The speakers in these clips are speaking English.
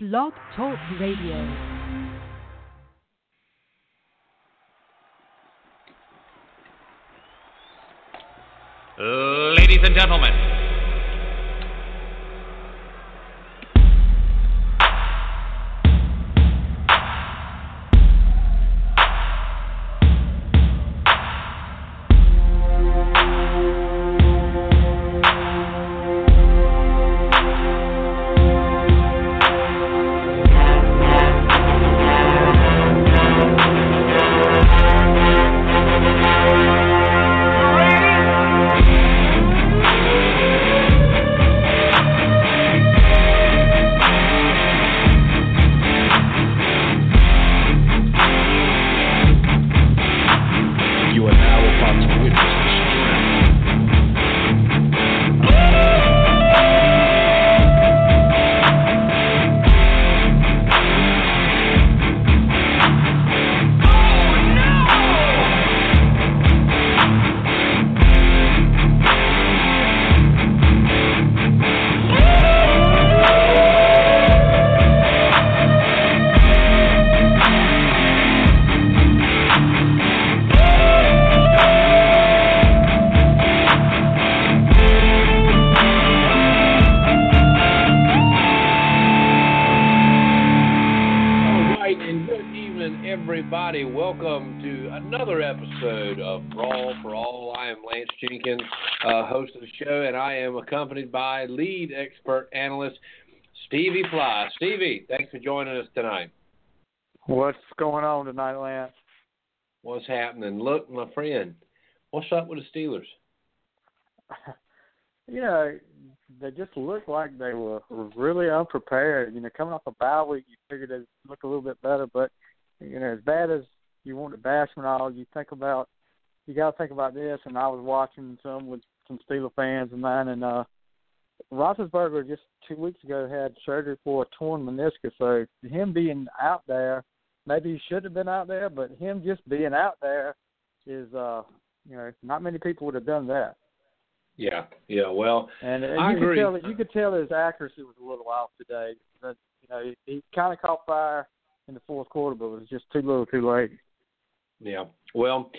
Blog Talk Radio. Ladies and gentlemen, accompanied by lead expert analyst Stevie Fly. Stevie, thanks for joining us tonight. What's going on tonight, Lance? What's happening? Look, my friend, what's up with the Steelers? You know, they just looked like they were really unprepared. You know, coming off a bye week, you figured they'd look a little bit better, but you know, as bad as you want to bash them and all, you think about you got to think about this. And I was watching some with some Steeler fans of mine, and uh, Roethlisberger just two weeks ago had surgery for a torn meniscus. So him being out there, maybe he should have been out there, but him just being out there is, uh, you know, not many people would have done that. Yeah, yeah. Well, And, and I you agree. could tell that you could tell his accuracy was a little off today. That you know, he, he kind of caught fire in the fourth quarter, but it was just too little, too late. Yeah. Well,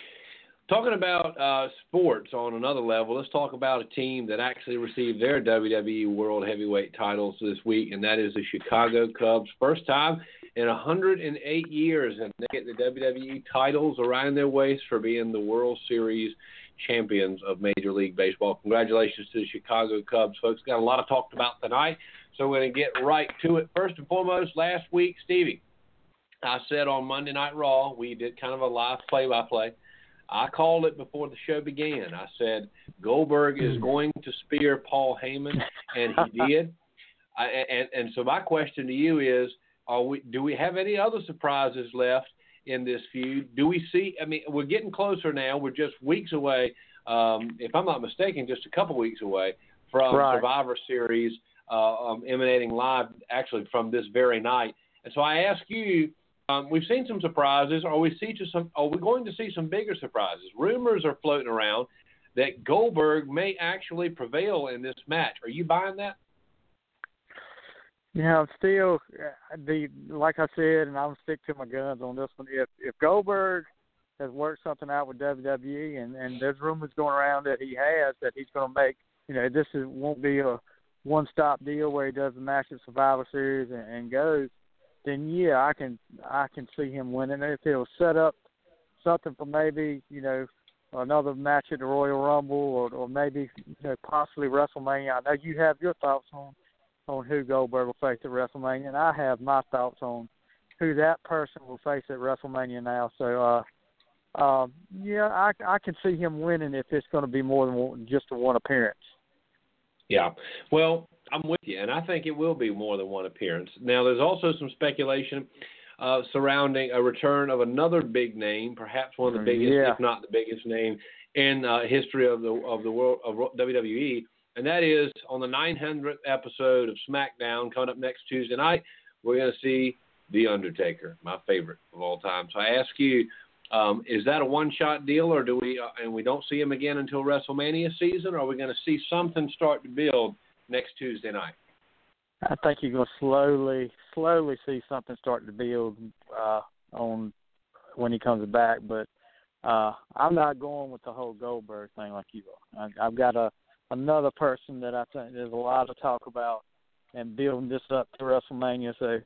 talking about uh, sports on another level, let's talk about a team that actually received their WWE World Heavyweight titles this week, and that is the Chicago Cubs. First time in 108 years, and they get the WWE titles around their waist for being the World Series champions of Major League Baseball. Congratulations to the Chicago Cubs, folks. Got a lot of talked about tonight, so we're going to get right to it. First and foremost, last week, Stevie. I said on Monday Night Raw, we did kind of a live play by play. I called it before the show began. I said Goldberg is going to spear Paul Heyman, and he did. I, and, and so my question to you is: Are we? Do we have any other surprises left in this feud? Do we see? I mean, we're getting closer now. We're just weeks away. Um, if I'm not mistaken, just a couple weeks away from Right. Survivor Series uh, um, emanating live, actually from this very night. And so I ask you, um, we've seen some surprises. Are we see to some? Are we going to see some bigger surprises? Rumors are floating around that Goldberg may actually prevail in this match. Are you buying that? You know, still uh, the like I said, and I'm stick to my guns on this one. If if Goldberg has worked something out with WWE, and and there's rumors going around that he has that he's going to make, you know, this is won't be a one stop deal where he does the match at Survivor Series and, and goes, then yeah, I can I can see him winning. If he'll set up something for maybe you know another match at the Royal Rumble or or maybe you know possibly WrestleMania. I know you have your thoughts on on who Goldberg will face at WrestleMania, and I have my thoughts on who that person will face at WrestleMania now. So, uh, um, yeah, I I can see him winning if it's going to be more than one, just a one appearance. Yeah. Well, I'm with you, and I think it will be more than one appearance. Now, there's also some speculation uh, surrounding a return of another big name, perhaps one of the biggest, Yeah. if not the biggest name in uh, history of the of the world of WWE, and that is on the 900th episode of SmackDown coming up next Tuesday night. We're going to see The Undertaker, my favorite of all time. So I ask you, um, is that a one-shot deal, or do we uh, and we don't see him again until WrestleMania season? Or are we going to see something start to build next Tuesday night? I think you're going to slowly, slowly see something start to build uh, on when he comes back. But uh, I'm not going with the whole Goldberg thing like you are. I, I've got a another person that I think there's a lot of talk about and building this up to WrestleMania. So,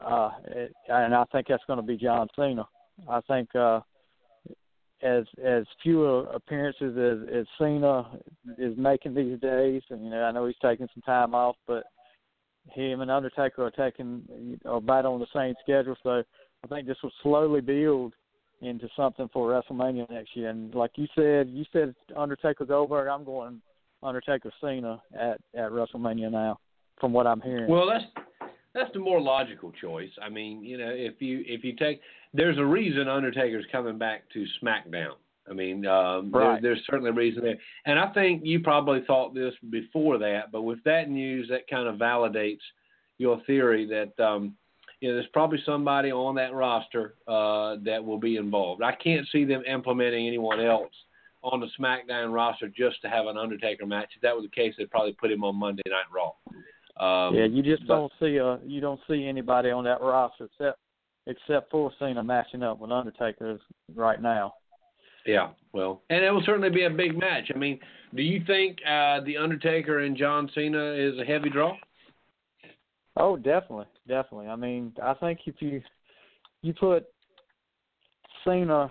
uh, it, and I think that's going to be John Cena. I think uh, as as few appearances as, as Cena is making these days, and you know I know he's taking some time off, but him and Undertaker are taking are about on the same schedule, so I think this will slowly build into something for WrestleMania next year. And like you said, you said Undertaker Goldberg. I'm going Undertaker Cena at at WrestleMania now, from what I'm hearing. Well, that's that's the more logical choice. I mean, you know, if you if you take, there's a reason Undertaker's coming back to SmackDown. I mean, um, right. there, there's certainly a reason there, and I think you probably thought this before that, but with that news, that kind of validates your theory that um, you know there's probably somebody on that roster uh, that will be involved. I can't see them implementing anyone else on the SmackDown roster just to have an Undertaker match. If that was the case, they'd probably put him on Monday Night Raw. Um, yeah, you just but, don't see a you don't see anybody on that roster except except for Cena matching up with Undertaker right now. Yeah, well, and it will certainly be a big match. I mean, do you think uh, the Undertaker and John Cena is a heavy draw? Oh, definitely, definitely. I mean, I think if you you put Cena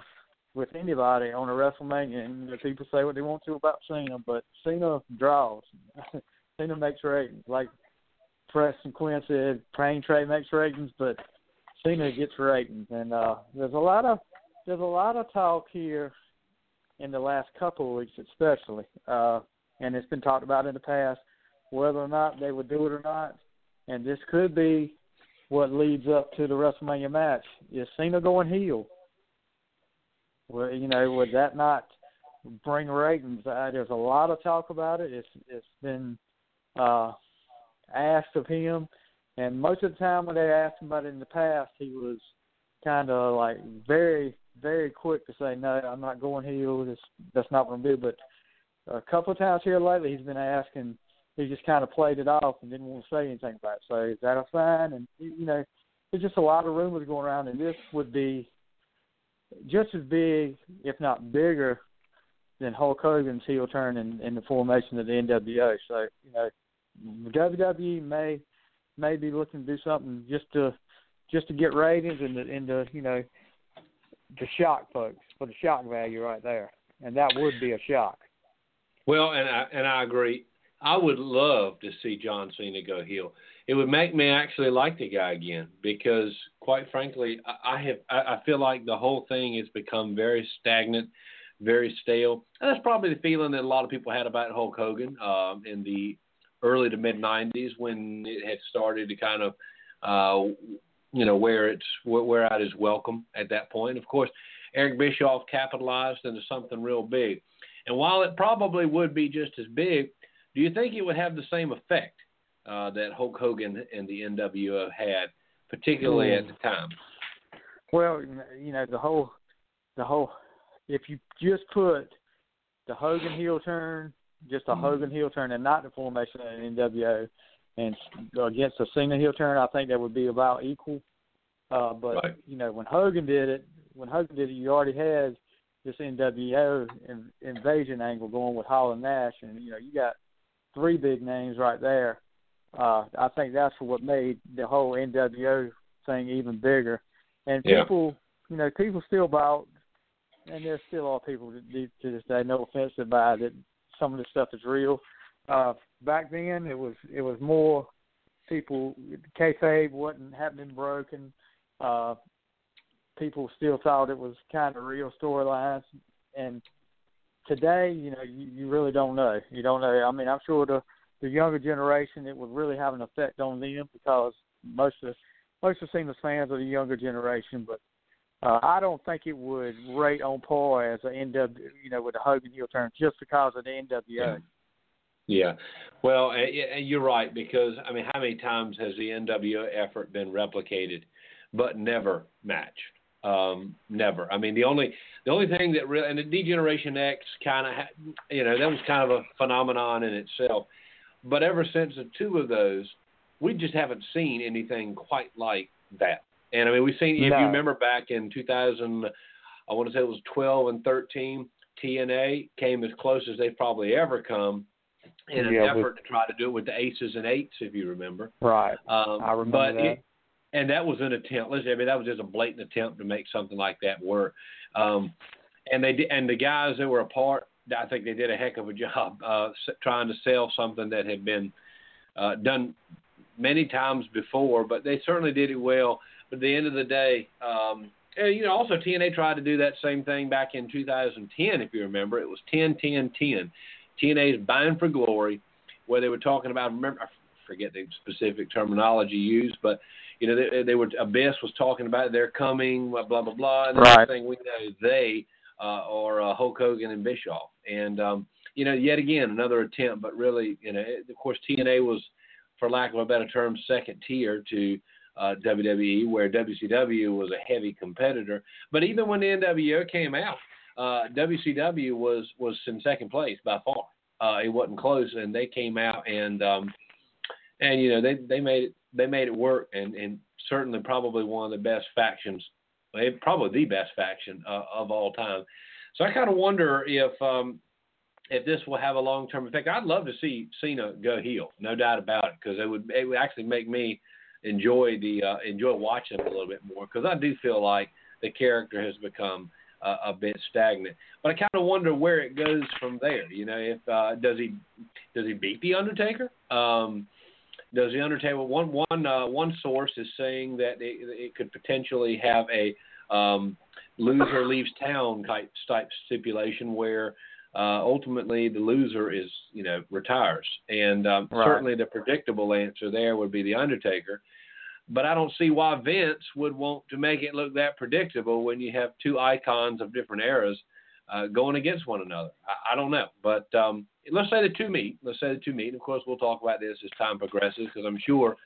with anybody on a WrestleMania, and people say what they want to about Cena, but Cena draws. Cena makes ratings. Like Preston Quinn said, Praying Trey makes ratings, but Cena gets ratings. And uh, there's a lot of there's a lot of talk here in the last couple of weeks, especially, uh, and it's been talked about in the past whether or not they would do it or not. And this could be what leads up to the WrestleMania match. Is Cena going heel? Well, you know, would that not bring ratings? Uh, there's a lot of talk about it. It's it's been uh, asked of him, and most of the time when they asked him about it in the past, he was kind of like very very quick to say no, I'm not going heel. This that's not what I'm doing. But a couple of times here lately, he's been asking. He just kind of played it off and didn't want to say anything about it. So is that a sign? And you know, there's just a lot of rumors going around, and this would be just as big, if not bigger, than Hulk Hogan's heel turn in, in the formation of the NWO. So you know, WWE may may be looking to do something just to just to get ratings and to, and to you know to shock folks for the shock value right there, and that would be a shock. Well, and I and I agree. I would love to see John Cena go heel. It would make me actually like the guy again because, quite frankly, I, I have I, I feel like the whole thing has become very stagnant, very stale. And that's probably the feeling that a lot of people had about Hulk Hogan um, in the early to mid '90s when it had started to kind of, uh, you know, where it's where out is welcome at that point. Of course, Eric Bischoff capitalized into something real big, and while it probably would be just as big, do you think it would have the same effect uh, that Hulk Hogan and the NWO had, particularly at the time? Well, you know, the whole, the whole, if you just put the Hogan heel turn just a Hogan heel turn and not the formation of an NWO. And against a Cena heel turn, I think that would be about equal. Uh, but right. you know, when Hogan did it, when Hogan did it, you already had this NWO in, invasion angle going with Hall and Nash, and you know, you got three big names right there. Uh, I think that's what made the whole NWO thing even bigger. And yeah. people, you know, people still bought, and there still are people to, to this day, no offense to buy that some of this stuff is real. Uh, back then, it was it was more people kayfabe wasn't been broken. Uh, people still thought it was kind of real storylines, and today, you know, you, you really don't know. You don't know. I mean, I'm sure the the younger generation, it would really have an effect on them because most of most of the fans are the younger generation, but uh, I don't think it would rate on par as a NW, you know, with the Hogan heel turn just because of the NWO. Yeah. Yeah, well, you're right because I mean, how many times has the NWO effort been replicated, but never matched? Um, never. I mean, the only the only thing that really and the D-Generation X kind of you know that was kind of a phenomenon in itself, but ever since the two of those, we just haven't seen anything quite like that. And I mean, we've seen if No. you remember back in 2000, I want to say it was 12 and 13. TNA came as close as they've probably ever come in an Yeah, with- effort to try to do it with the aces and eights, if you remember. Right. Um, I remember but that. It, and that was an attempt. Listen, I mean, that was just a blatant attempt to make something like that work. Um, and they did, and the guys that were a part, I think they did a heck of a job uh, trying to sell something that had been uh, done many times before. But they certainly did it well. But at the end of the day, um, and, you know, also TNA tried to do that same thing back in 2010, if you remember. It was 10, 10, 10. TNA's Bound for Glory, where they were talking about. Remember, I forget the specific terminology used, but you know, they, they were Abyss was talking about they're coming, blah blah blah, blah and the Right. next thing we know, they uh, are uh, Hulk Hogan and Bischoff, and um, you know, yet again another attempt, but really, you know, it, of course TNA was, for lack of a better term, second tier to uh, WWE, where WCW was a heavy competitor. But even when the NWO came out, uh, WCW was was in second place by far. Uh, it wasn't close, and they came out and um, and you know they they made it they made it work, and and certainly probably one of the best factions, eh, probably the best faction uh, of all time. So I kind of wonder if um, if this will have a long term effect. I'd love to see Cena go heel, no doubt about it, because it would it would actually make me enjoy the uh, enjoy watching him a little bit more because I do feel like the character has become uh, a bit stagnant. But I kind of wonder where it goes from there. You know, if uh, does he does he beat the Undertaker? Um, does the Undertaker? One one uh, one source is saying that it, it could potentially have a um, loser leaves town type type stipulation where uh, ultimately the loser is you know retires, and um, Right. certainly the predictable answer there would be the Undertaker. But I don't see why Vince would want to make it look that predictable when you have two icons of different eras uh, going against one another. I, I don't know, but um, let's say the two meet. Let's say the two meet. Of course, we'll talk about this as time progresses because I'm sure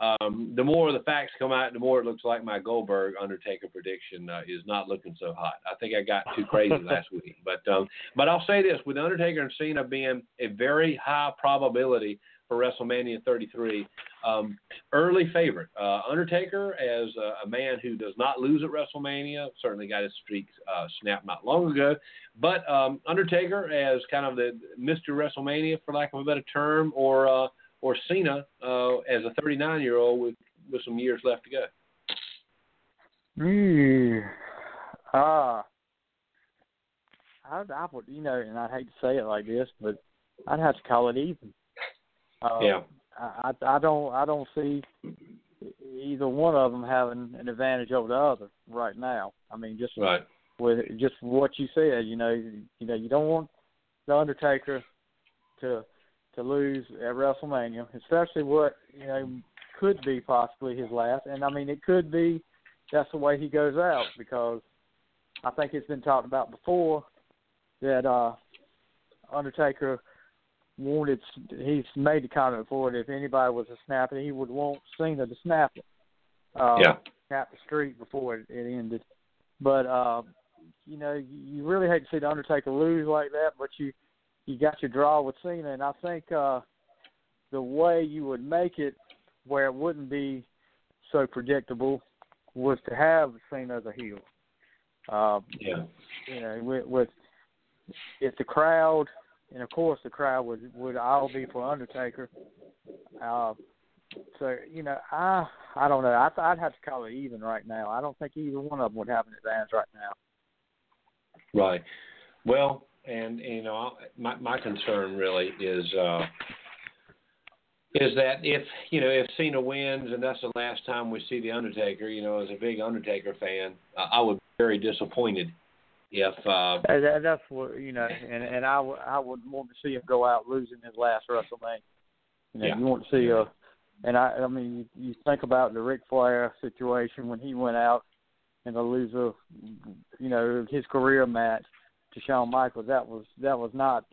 um, the more the facts come out, the more it looks like my Goldberg Undertaker prediction uh, is not looking so hot. I think I got too crazy last week, but um, but I'll say this: with Undertaker and Cena being a very high probability for WrestleMania 33, um, early favorite. Uh, Undertaker as a, a man who does not lose at WrestleMania, certainly got his streak uh, snapped not long ago. But um, Undertaker as kind of the Mr. WrestleMania, for lack of a better term, or uh, or Cena uh, as a 39 year old with with some years left to go. Mm. Ah. I, I would, you know, and I'd hate to say it like this, but I'd have to call it even. Uh, Yeah. I, I I don't I don't see either one of them having an advantage over the other right now. I mean, just Right. with just what you said, you know, you know, you don't want the Undertaker to to lose at WrestleMania, especially what you know could be possibly his last. And I mean, it could be that's the way he goes out because I think it's been talked about before that uh Undertaker wanted he's made the comment before that if anybody was to snap it, he would want Cena to snap it. Uh, Yeah. snap the streak before it, it ended. But uh, you know, you you really hate to see the Undertaker lose like that, but you you got your draw with Cena, and I think uh, the way you would make it where it wouldn't be so predictable was to have Cena as a heel. Uh, Yeah. you know, with, with if the crowd, and of course the crowd would would all be for Undertaker. Uh, so you know, I I don't know. I I'd have to call it even right now. I don't think either one of them would have an advantage right now. Right. Well, and you know, my my concern really is uh is that if you know if Cena wins and that's the last time we see the Undertaker, you know, as a big Undertaker fan, uh, I would be very disappointed if uh That, that- that's what you know, and and I would I would want to see him go out losing his last WrestleMania. You know, Yeah. you want to see a, and I I mean you, you think about the Ric Flair situation when he went out and to lose a, you know, his career match to Shawn Michaels. That was that was not,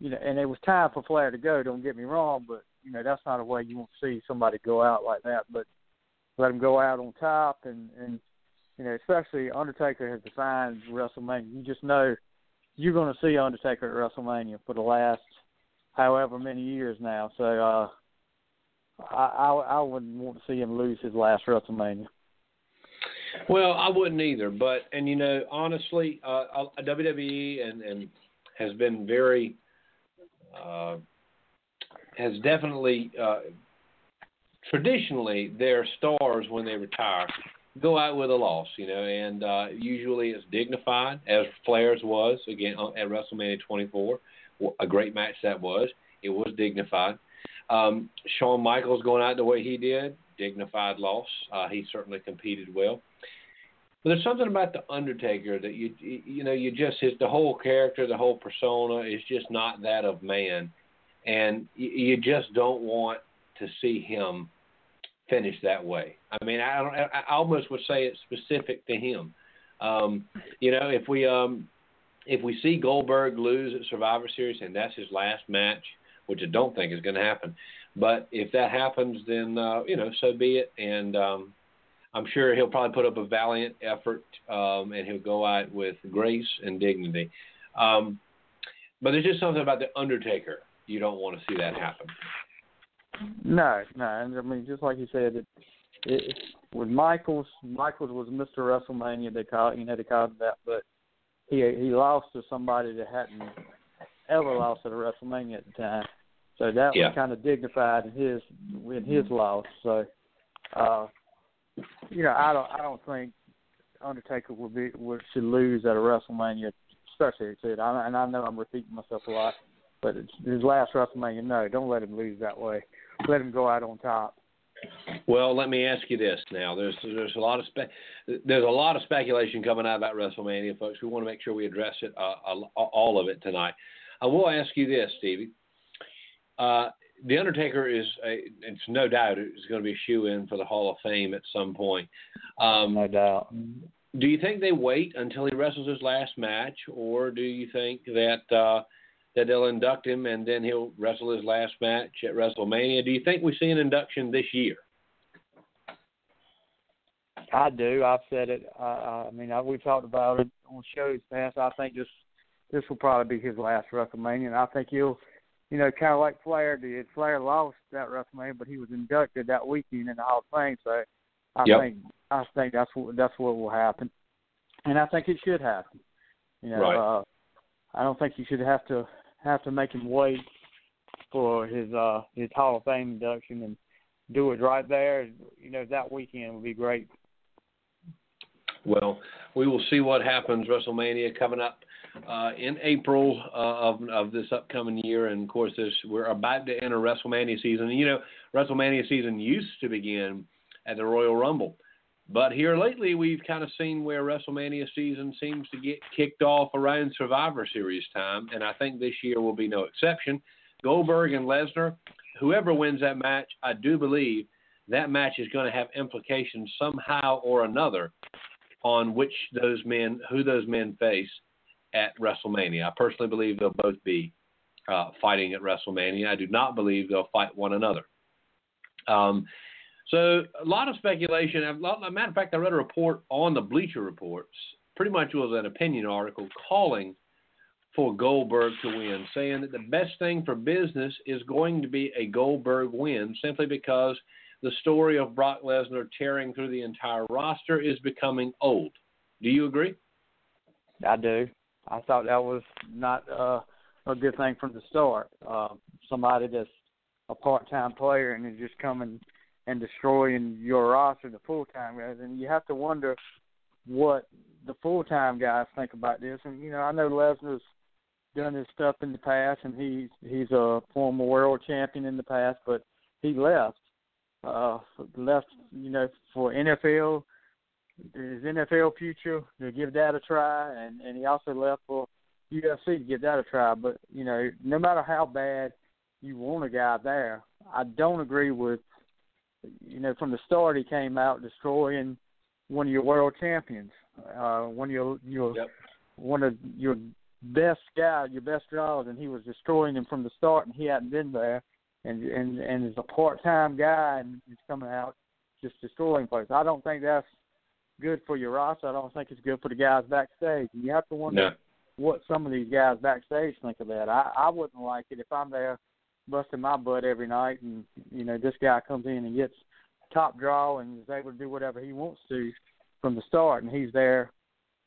you know, and it was time for Flair to go. Don't get me wrong, but you know that's not a way you want to see somebody go out like that. But let him go out on top and and you know, especially Undertaker has defined WrestleMania. You just know you're going to see Undertaker at WrestleMania for the last however many years now. So, uh, I, I I wouldn't want to see him lose his last WrestleMania. Well, I wouldn't either. But and you know, honestly, uh, uh WWE and and has been very uh, has definitely uh, traditionally their stars when they retire go out with a loss, you know, and uh, usually it's dignified, as Flair's was again at WrestleMania 24. A great match that was. It was dignified. Um, Shawn Michaels going out the way he did, dignified loss. Uh, he certainly competed well. But there's something about the Undertaker that you you know you just his the whole character, the whole persona is just not that of man, and you, you just don't want to see him finish that way. I mean, I don't. I almost would say it's specific to him. Um, you know, if we um, if we see Goldberg lose at Survivor Series and that's his last match, which I don't think is going to happen, but if that happens, then uh, you know, so be it. And um, I'm sure he'll probably put up a valiant effort, um, and he'll go out with grace and dignity. Um, but there's just something about the Undertaker you don't want to see that happen. No, no, and I mean just like you said, it, it with Michaels, Michaels was Mr. WrestleMania. They call you know they called that, but he he lost to somebody that hadn't ever lost at a WrestleMania at the time. So that yeah. was kind of dignified in his in his loss. So, uh, you know, I don't I don't think Undertaker would be would should lose at a WrestleMania, especially said. I, and I know I'm repeating myself a lot, but it's his last WrestleMania. No, don't let him lose that way let him go out on top. Well, let me ask you this now. There's there's a lot of spe- there's a lot of speculation coming out about WrestleMania, folks. We want to make sure we address it uh, all of it tonight. I will ask you this, Stevie. Uh, the Undertaker is a, it's no doubt is going to be a shoe in for the Hall of Fame at some point. Um, no doubt. Do you think they wait until he wrestles his last match, or do you think that uh, that they'll induct him and then he'll wrestle his last match at WrestleMania. Do you think we see an induction this year? I do. I've said it. I, I mean, I, we've talked about it on shows past. I think this this will probably be his last WrestleMania, and I think he'll, you know, kind of like Flair did. Flair lost that WrestleMania, but he was inducted that weekend in the Hall of Fame. So I yep. think I think that's what that's what will happen, and I think it should happen. You know, right. uh, I don't think you should have to have to make him wait for his uh his Hall of Fame induction and do it right there. You know that weekend would be great. Well, we will see what happens. WrestleMania coming up uh, in April uh, of of this upcoming year, and of course, this, we're about to enter WrestleMania season. You know, WrestleMania season used to begin at the Royal Rumble. But here lately, we've kind of seen where WrestleMania season seems to get kicked off around Survivor Series time, and I think this year will be no exception. Goldberg and Lesnar, whoever wins that match, I do believe that match is going to have implications somehow or another on which those men, who those men face at WrestleMania. I personally believe they'll both be uh, fighting at WrestleMania. I do not believe they'll fight one another. Um, so a lot of speculation. As a matter of fact, I read a report on the Bleacher Reports. Pretty much was an opinion article calling for Goldberg to win, saying that the best thing for business is going to be a Goldberg win, simply because the story of Brock Lesnar tearing through the entire roster is becoming old. Do you agree? I do. I thought that was not uh, a good thing from the start. Uh, somebody that's a part-time player and is just coming and destroying your roster, the full time guys, and you have to wonder what the full time guys think about this. And you know, I know Lesnar's done his stuff in the past, and he's he's a former world champion in the past, but he left, uh, left you know for NFL, his NFL future to give that a try, and and he also left for UFC to give that a try. But you know, no matter how bad you want a guy there, I don't agree with you know, from the start he came out destroying one of your world champions, uh, one of your your yep. one of your best guys, your best draws, and he was destroying him from the start, and he hadn't been there, and and and is a part time guy, and he's coming out just destroying folks. I don't think that's good for your roster. I don't think it's good for the guys backstage. And you have to wonder no. what some of these guys backstage think of that. I I wouldn't like it if I'm there busting my butt every night, and you know this guy comes in and gets top draw and is able to do whatever he wants to from the start, and he's there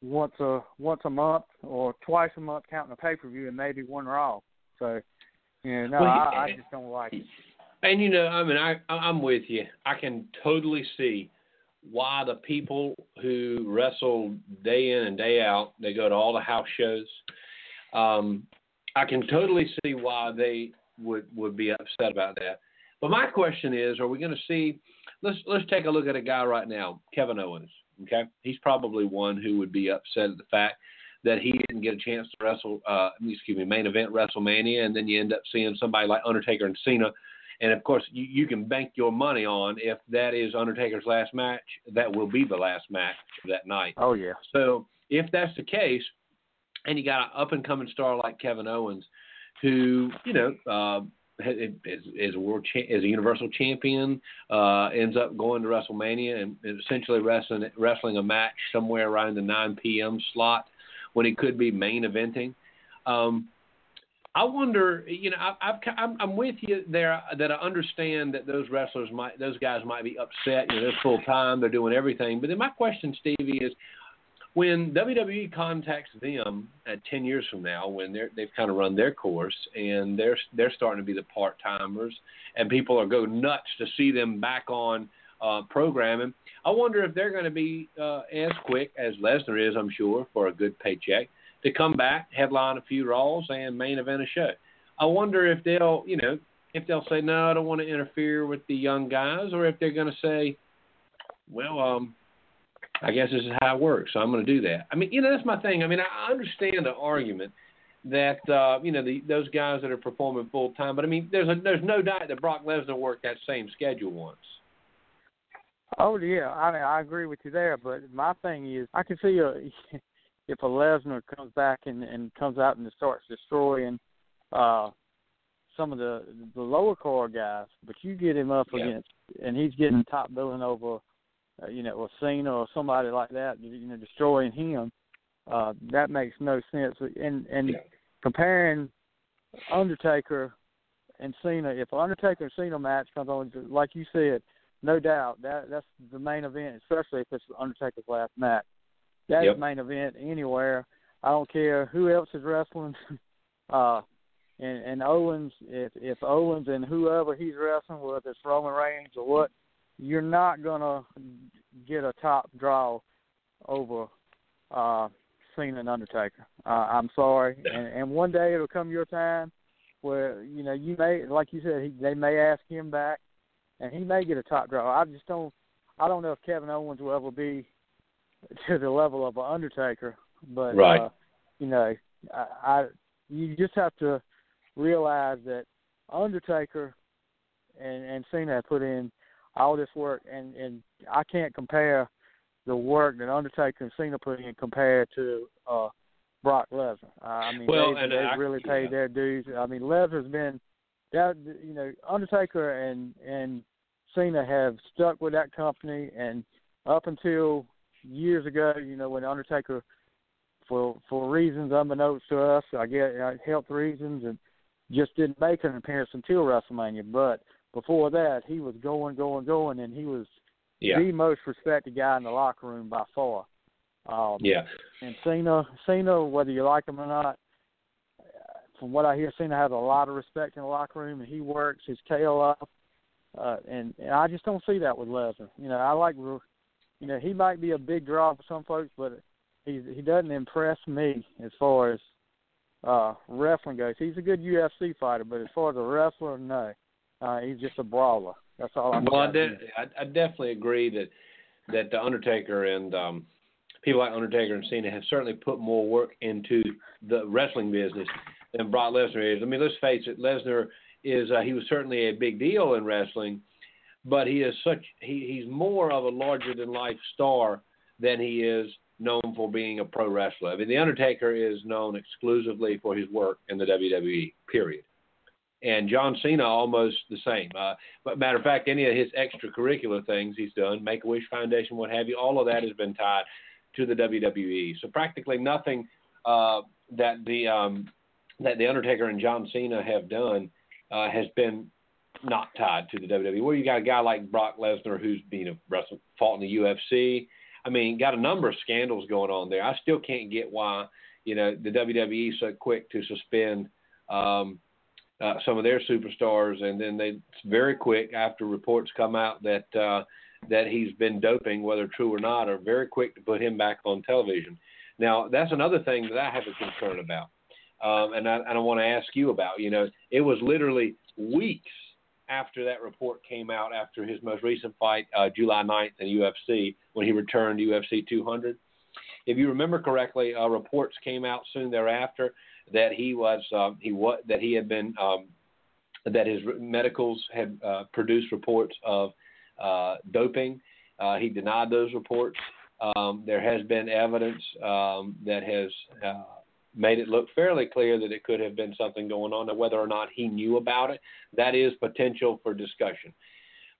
once a once a month or twice a month counting a pay per view and maybe one Raw. So, you know, no, Well, I, I just don't like it. And you know, I mean, I I'm with you. I can totally see why the people who wrestle day in and day out, they go to all the house shows. Um, I can totally see why they would would be upset about that. But my question is, are we going to see? Let's let's take a look at a guy right now, Kevin Owens. Okay, he's probably one who would be upset at the fact that he didn't get a chance to wrestle. Uh, excuse me, main event WrestleMania, and then you end up seeing somebody like Undertaker and Cena. And of course, you, you can bank your money on if that is Undertaker's last match, that will be the last match that night. Oh yeah. So if that's the case, and you got an up and coming star like Kevin Owens, who you know uh, is, is a world cha- is a universal champion, uh, ends up going to WrestleMania and, and essentially wrestling wrestling a match somewhere around the 9 p.m. slot when he could be main eventing. Um, I wonder, you know, I, I'm, I'm with you there that I understand that those wrestlers might, those guys might be upset. You know, they're full time, they're doing everything. But then my question, Stevie, is when WWE contacts them at 10 years from now, when they're, they've kind of run their course and they're they're starting to be the part timers, and people are go nuts to see them back on uh, programming. I wonder if they're going to be uh, as quick as Lesnar is, I'm sure, for a good paycheck to come back, headline a few Raws, and main event a show. I wonder if they'll, you know, if they'll say no, I don't want to interfere with the young guys, or if they're going to say, well, um, I guess this is how it works, so I'm going to do that. I mean, you know, that's my thing. I mean, I understand the argument that uh, you know the, those guys that are performing full time, but I mean, there's a, there's no doubt that Brock Lesnar worked that same schedule once. Oh yeah, I mean, I agree with you there. But my thing is, I can see a if a Lesnar comes back and and comes out and starts destroying uh some of the the lower core guys, but you get him up Yeah. against and he's getting top billing over, uh, you know, a Cena or somebody like that, you know, destroying him. Uh, that makes no sense. And and Yeah. comparing Undertaker and Cena, if Undertaker and Cena match comes on, like you said, no doubt that that's the main event, especially if it's Undertaker's last match. That's Yep. the main event anywhere. I don't care who else is wrestling. uh, and and Owens, if if Owens and whoever he's wrestling, whether it's Roman Reigns or what, you're not gonna get a top draw over uh Cena and Undertaker. Uh, I'm sorry, and and one day it'll come your time where you know you may, like you said, he, they may ask him back, and he may get a top draw. I just don't, I don't know if Kevin Owens will ever be to the level of an Undertaker, but Right. uh, you know, I, I you just have to realize that Undertaker and and Cena put in all this work, and and I can't compare the work that Undertaker and Cena put in compared to uh Brock Lesnar. Uh, I mean, Well, they and they I- really paid yeah. their dues. I mean, Lesnar's been that you know Undertaker and and Cena have stuck with that company, and up until years ago, you know, when Undertaker, for for reasons unbeknownst to us, I get uh, health reasons, and just didn't make an appearance until WrestleMania. But before that, he was going, going, going, and he was Yeah, the most respected guy in the locker room by far. Um, yeah, and Cena, Cena, whether you like him or not, from what I hear, Cena has a lot of respect in the locker room, and he works his tail off. Uh, and, and I just don't see that with Lesnar. You know, I like, you know, he might be a big draw for some folks, but he he doesn't impress me as far as uh wrestling goes. He's a good UFC fighter, but as far as a wrestler, no. Uh, he's just a brawler. That's all I'm. Well, I, de- I, I definitely agree that that the Undertaker and um, people like Undertaker and Cena have certainly put more work into the wrestling business than Brock Lesnar is. I mean, let's face it, Lesnar is uh, he was certainly a big deal in wrestling, but he is such he, he's more of a larger than life star than he is known for being a pro wrestler. I mean, the Undertaker is known exclusively for his work in the WWE. Period. And John Cena almost the same. Uh, but matter of fact, any of his extracurricular things he's done, Make a Wish Foundation, what have you, all of that has been tied to the WWE. So practically nothing uh, that the um, that the Undertaker and John Cena have done uh, has been not tied to the WWE. Where you got a guy like Brock Lesnar who's been a wrestle fought in the UFC. I mean, got a number of scandals going on there. I still can't get why you know the WWE so quick to suspend um, uh, some of their superstars, and then they very quick after reports come out that uh, that he's been doping, whether true or not, are very quick to put him back on television. Now that's another thing that I have a concern about, um, and I, and I want to ask you about. You know, it was literally weeks after that report came out after his most recent fight, uh, July 9th in UFC, when he returned to UFC 200. If you remember correctly, uh, reports came out soon thereafter that he was um, he what that he had been um, that his medicals had uh, produced reports of uh, doping. Uh, he denied those reports. Um, there has been evidence um, that has uh, made it look fairly clear that it could have been something going on. Now, whether or not he knew about it, that is potential for discussion.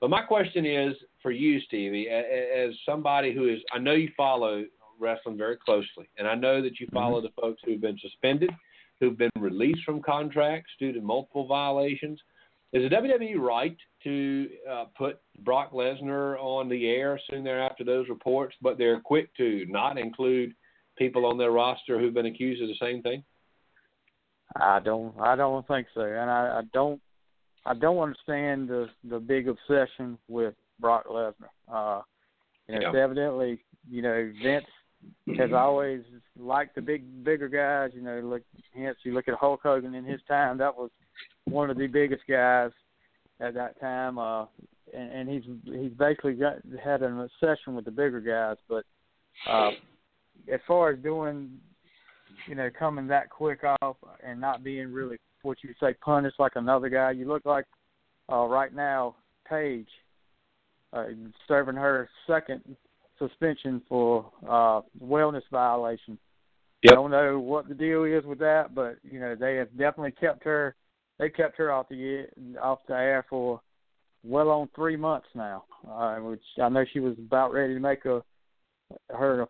But my question is for you, Stevie, as somebody who is, I know you follow wrestling very closely, and I know that you follow mm-hmm. the folks who've been suspended, who've been released from contracts due to multiple violations. Is the WWE right to uh, put Brock Lesnar on the air soon thereafter those reports, but they're quick to not include people on their roster who've been accused of the same thing? I don't. I don't think so, and I, I don't. I don't understand the the big obsession with Brock Lesnar. Uh, you know, yeah. it's evidently, you know, Vince has always liked the big, bigger guys. You know, look, hence you look at Hulk Hogan in his time. That was one of the biggest guys at that time. Uh, and, and he's he's basically got had an obsession with the bigger guys. But uh, as far as doing, you know, coming that quick off and not being really what you say punished like another guy, you look like uh, right now Paige uh, serving her second suspension for uh, wellness violation. Yep. I don't know what the deal is with that, but you know they have definitely kept her. They kept her off the off the air for well on three months now, uh, which I know she was about ready to make a her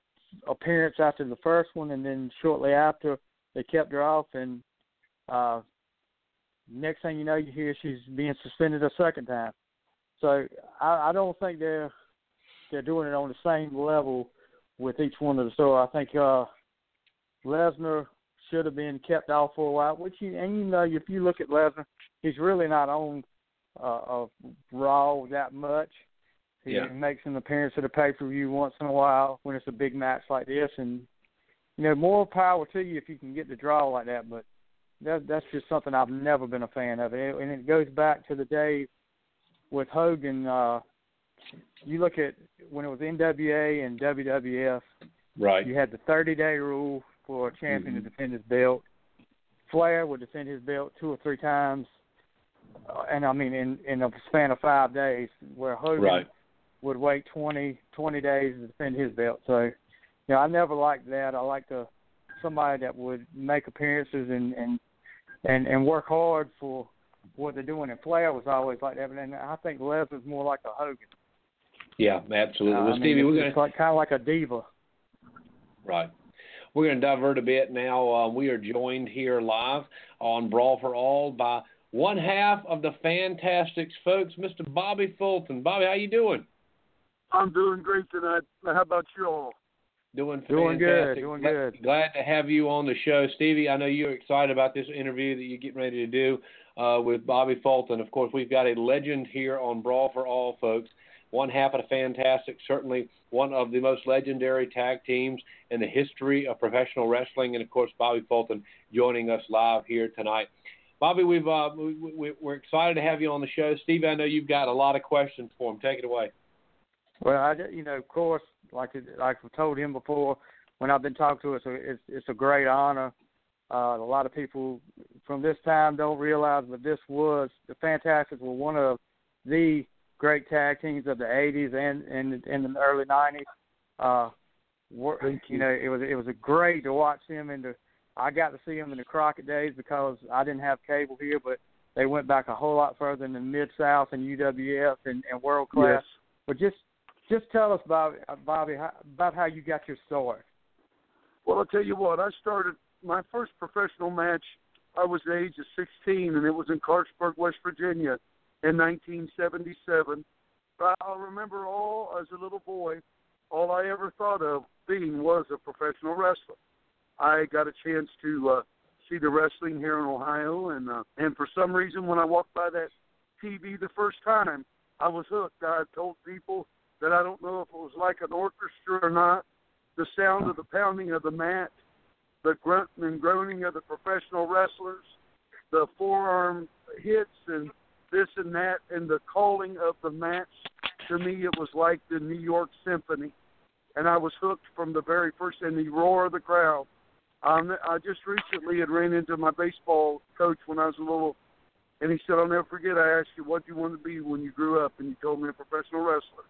appearance after the first one, and then shortly after they kept her off, and uh, next thing you know, you hear she's being suspended a second time. So I, I don't think they're they're doing it on the same level with each one of the so I think uh Lesnar should have been kept off for a while. Which you and you know if you look at Lesnar, he's really not on uh, of Raw that much. He yeah. makes an appearance at a pay per view once in a while when it's a big match like this, and you know more power to you if you can get the draw like that. But that that's just something I've never been a fan of, and it goes back to the day with Hogan. uh You look at when it was NWA and WWF. Right. You had the 30 day rule for a champion mm-hmm. to defend his belt. Flair would defend his belt two or three times, uh, and I mean in in a span of five days, where Hogan right. Would wait 20 20 days to defend his belt. So, you know, I never liked that. I liked to somebody that would make appearances and and and and work hard for what they're doing. And Flair was always like that, and I think Les was more like a Hogan. Yeah, absolutely. Uh, well, I Stevie, mean, we're it's going like, kind of like a diva. Right. We're going to divert a bit now. Uh, we are joined here live on Brawl for All by one half of the Fantastics folks, Mr. Bobby Fulton. Bobby, how you doing? I'm doing great tonight. How about you all? Doing fantastic. Doing good. Doing good. Glad to have you on the show, Stevie. I know you're excited about this interview that you're getting ready to do uh, with Bobby Fulton. Of course, we've got a legend here on Brawl for All, folks one half of the Fantastic, certainly one of the most legendary tag teams in the history of professional wrestling, and of course Bobby Fulton joining us live here tonight. Bobby, we've uh, we, are excited to have you on the show. Steve, I know you've got a lot of questions for him. Take it away. Well, I, you know, of course, like like I've told him before, when I've been talking to us, it's it's a great honor. Uh, a lot of people from this time don't realize, but this was the Fantastics were one of the great tag teams of the '80s and and in the early '90s. Uh, were, you. you know, it was it was a great to watch them in the. I got to see them in the Crockett days because I didn't have cable here, but they went back a whole lot further in the Mid South and UWF and, and World Class. Yes. But just just tell us, Bobby, Bobby, how, about how you got your start. Well, I'll tell you what. I started my first professional match. I was the age of 16, and it was in Clarksburg, West Virginia, in 1977. But I remember all as a little boy, all I ever thought of being was a professional wrestler. I got a chance to uh, see the wrestling here in Ohio, and uh, and for some reason, when I walked by that TV the first time, I was hooked. I told people that I don't know if it was like an orchestra or not. The sound of the pounding of the mat, the grunting and groaning of the professional wrestlers, the forearm hits and this and that, and the calling of the match. To me, it was like the New York Symphony, and I was hooked from the very first. And the roar of the crowd. Um, I just recently had ran into my baseball coach when I was a little, and he said, "I'll never forget." I asked you what you wanted to be when you grew up, and you told me a professional wrestler.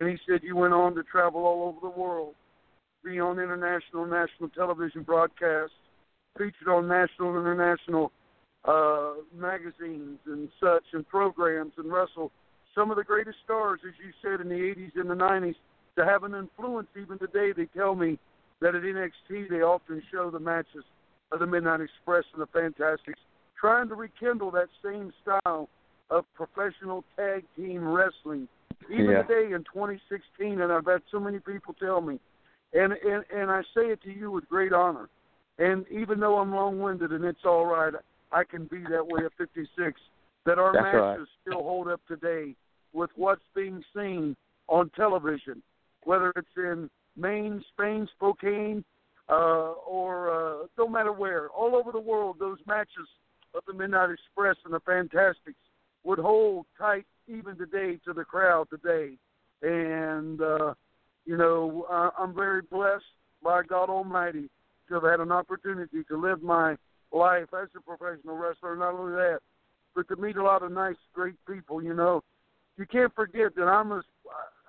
And he said you went on to travel all over the world, be on international, national television broadcasts, featured on national, and international uh, magazines and such, and programs, and wrestle some of the greatest stars, as you said, in the 80s and the 90s, to have an influence even today. They tell me that at NXT they often show the matches of the Midnight Express and the Fantastics, trying to rekindle that same style of professional tag team wrestling. Even Yeah. today in 2016, and I've had so many people tell me, and, and and I say it to you with great honor. And even though I'm long-winded, and it's all right, I can be that way at 56. That our That's matches right. still hold up today with what's being seen on television, whether it's in Maine, Spain, Spokane, uh, or uh, no matter where, all over the world, those matches of the Midnight Express and the Fantastics would hold tight even today to the crowd today. And uh, you know, I, I'm very blessed by God Almighty to have had an opportunity to live my life as a professional wrestler. Not only that, but to meet a lot of nice, great people. You know, you can't forget that I'm as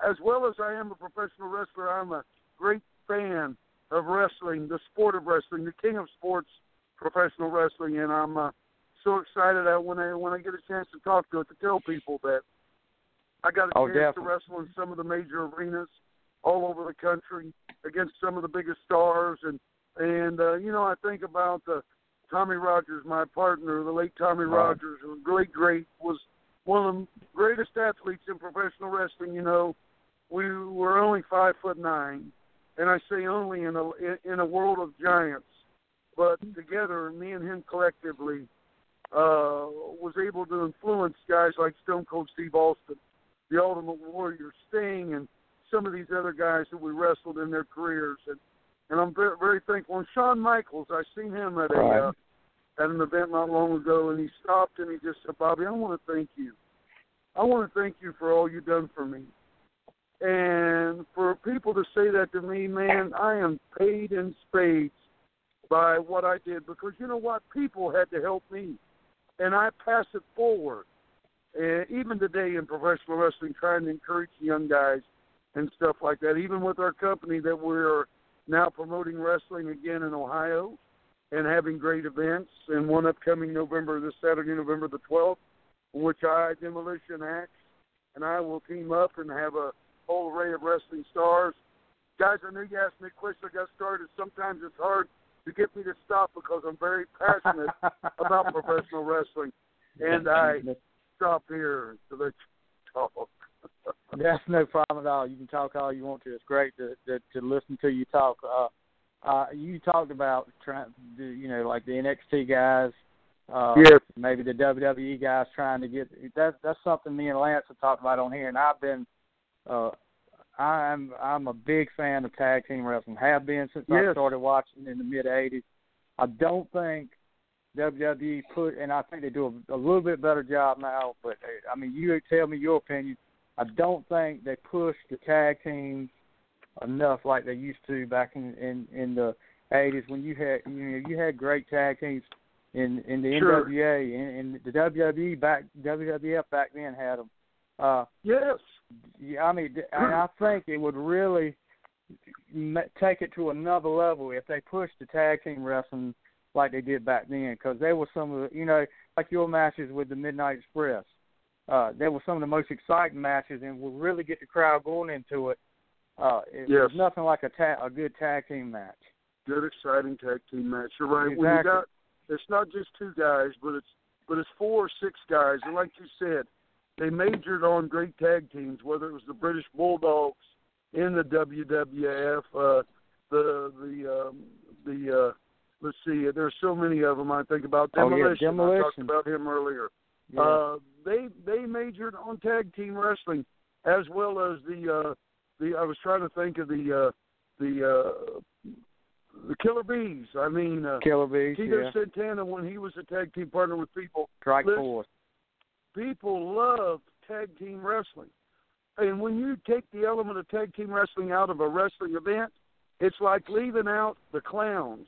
as well as I am a professional wrestler. I'm a great fan of wrestling, the sport of wrestling, the king of sports, professional wrestling, and I'm uh, so excited that when I when I get a chance to talk to it to tell people that I got a Oh, chance to wrestle in some of the major arenas all over the country against some of the biggest stars and and uh, you know I think about uh, Tommy Rogers, my partner, the late Tommy Right. Rogers, who was great, great was one of the greatest athletes in professional wrestling. You know, we were only five foot nine, and I say only in a in a world of giants. But together, me and him collectively uh, was able to influence guys like Stone Cold Steve Austin, the Ultimate Warrior, Sting, and some of these other guys that we wrestled in their careers. And and I'm very, very thankful. And Shawn Michaels, I seen him at a Right. uh, at an event not long ago, and he stopped and he just said, "Bobby, I want to thank you. I want to thank you for all you've done for me." And for people to say that to me, man, I am paid in spades by what I did because you know what? People had to help me, and I pass it forward. And even today in professional wrestling, trying to encourage young guys and stuff like that. Even with our company that we're now promoting wrestling again in Ohio and having great events, and one upcoming November, this Saturday, November the 12th, in which I, Demolition Axe, and I will team up and have a whole array of wrestling stars. Guys, I know you asked me a question. I got started. Sometimes it's hard to get me to stop because I'm very passionate about professional wrestling, and I stop here to let you talk. That's no problem at all. You can talk all you want to. It's great to to, to listen to you talk. Uh, uh, you talked about trying, to, you know, like the NXT guys, uh, Yes. maybe the WWE guys trying to get. That's that's something me and Lance have talked about on here, and I've been, uh, I'm I'm a big fan of tag team wrestling. Have been since I started watching in the mid '80s. I don't think WWE put, and I think they do a, a little bit better job now. But uh, I mean, you tell me your opinion. I don't think they push the tag teams enough like they used to back in in, in the '80s when you had you know you had great tag teams in in the Sure. NWA and, and the WWE back WWF back then had them. Uh, Yes. yeah, I mean, and I think it would really take it to another level if they pushed the tag team wrestling like they did back then, because they were some of the, you know, like your matches with the Midnight Express. Uh, they were some of the most exciting matches, and would really get the crowd going into it. Uh, it, Yes. There's nothing like a ta- a good tag team match. Good, exciting tag team match. You're right. When you Exactly. got It's not just two guys, but it's but it's four or six guys. And like you said, they majored on great tag teams, whether it was the British Bulldogs in the WWF, uh, the the um, the uh, let's see, there's so many of them. I think about Oh, yeah, Demolition. I talked about him earlier. Yeah. Uh, they they majored on tag team wrestling as well as the uh, the. I was trying to think of the uh, the uh, the Killer Bees. I mean, uh, Killer Bees, Tito yeah. Santana when he was a tag team partner with people. Strike Force. People love tag team wrestling, and when you take the element of tag team wrestling out of a wrestling event, it's like leaving out the clowns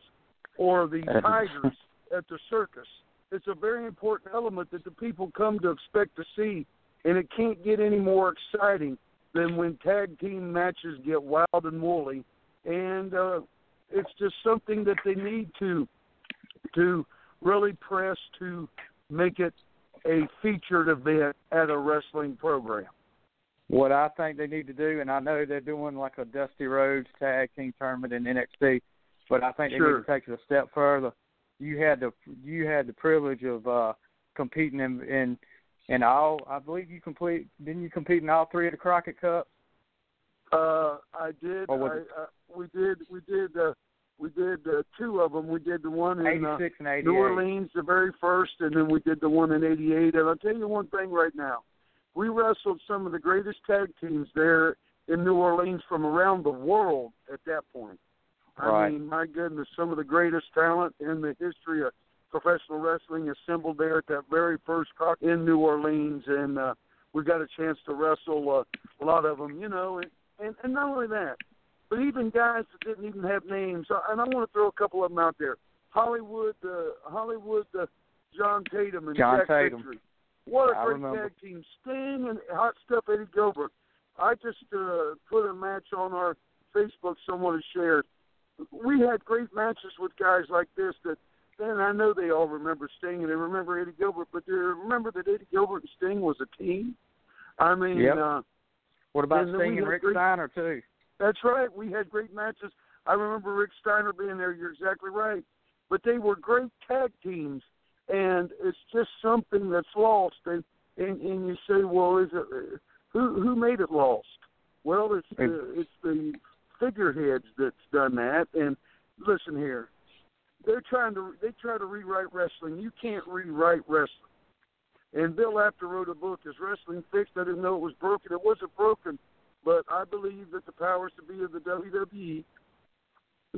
or the tigers at the circus. It's a very important element that the people come to expect to see, and it can't get any more exciting than when tag team matches get wild and woolly, and uh, it's just something that they need to to really press to make it a featured event at a wrestling program. What I think they need to do, and I know they're doing like a Dusty Rhodes tag team tournament in NXT, but I think they Sure. need to take it a step further. You had the you had the privilege of uh competing in in in all. I believe you complete. Didn't you compete in all three of the Crockett Cups? Uh, I did. Was I, uh, we did. We did. Uh, we did uh, two of them. We did the one in Eighty uh, and New. Orleans, the very first, and then we did the one in '88. And I'll tell you one thing right now: we wrestled some of the greatest tag teams there in New Orleans from around the world at that point. Right. I mean, my goodness, some of the greatest talent in the history of professional wrestling assembled there at that very first cock in New Orleans, and uh, we got a chance to wrestle uh, a lot of them, you know, and, and and not only that, but even guys that didn't even have names. And I want to throw a couple of them out there. Hollywood, uh, Hollywood, uh, John Tatum and John Jack Tatum. Victory. What a I great remember. tag team! Sting and Hot Stuff Eddie Gilbert. I just uh, put a match on our Facebook. Someone has shared. We had great matches with guys like this. That then I know they all remember Sting and they remember Eddie Gilbert, but they remember that Eddie Gilbert and Sting was a team. I mean, Yep. uh, What about Sting and Rick great- Steiner too? That's right. We had great matches. I remember Rick Steiner being there. You're exactly right. But they were great tag teams, and it's just something that's lost. And and, and you say, well, is it who who made it lost? Well, it's the it's the figureheads that's done that. And listen here, they're trying to they try to rewrite wrestling. You can't rewrite wrestling. And Bill Apter wrote a book, Is Wrestling Fixed? I didn't know it was broken. It wasn't broken, but I believe that the powers to be of the WWE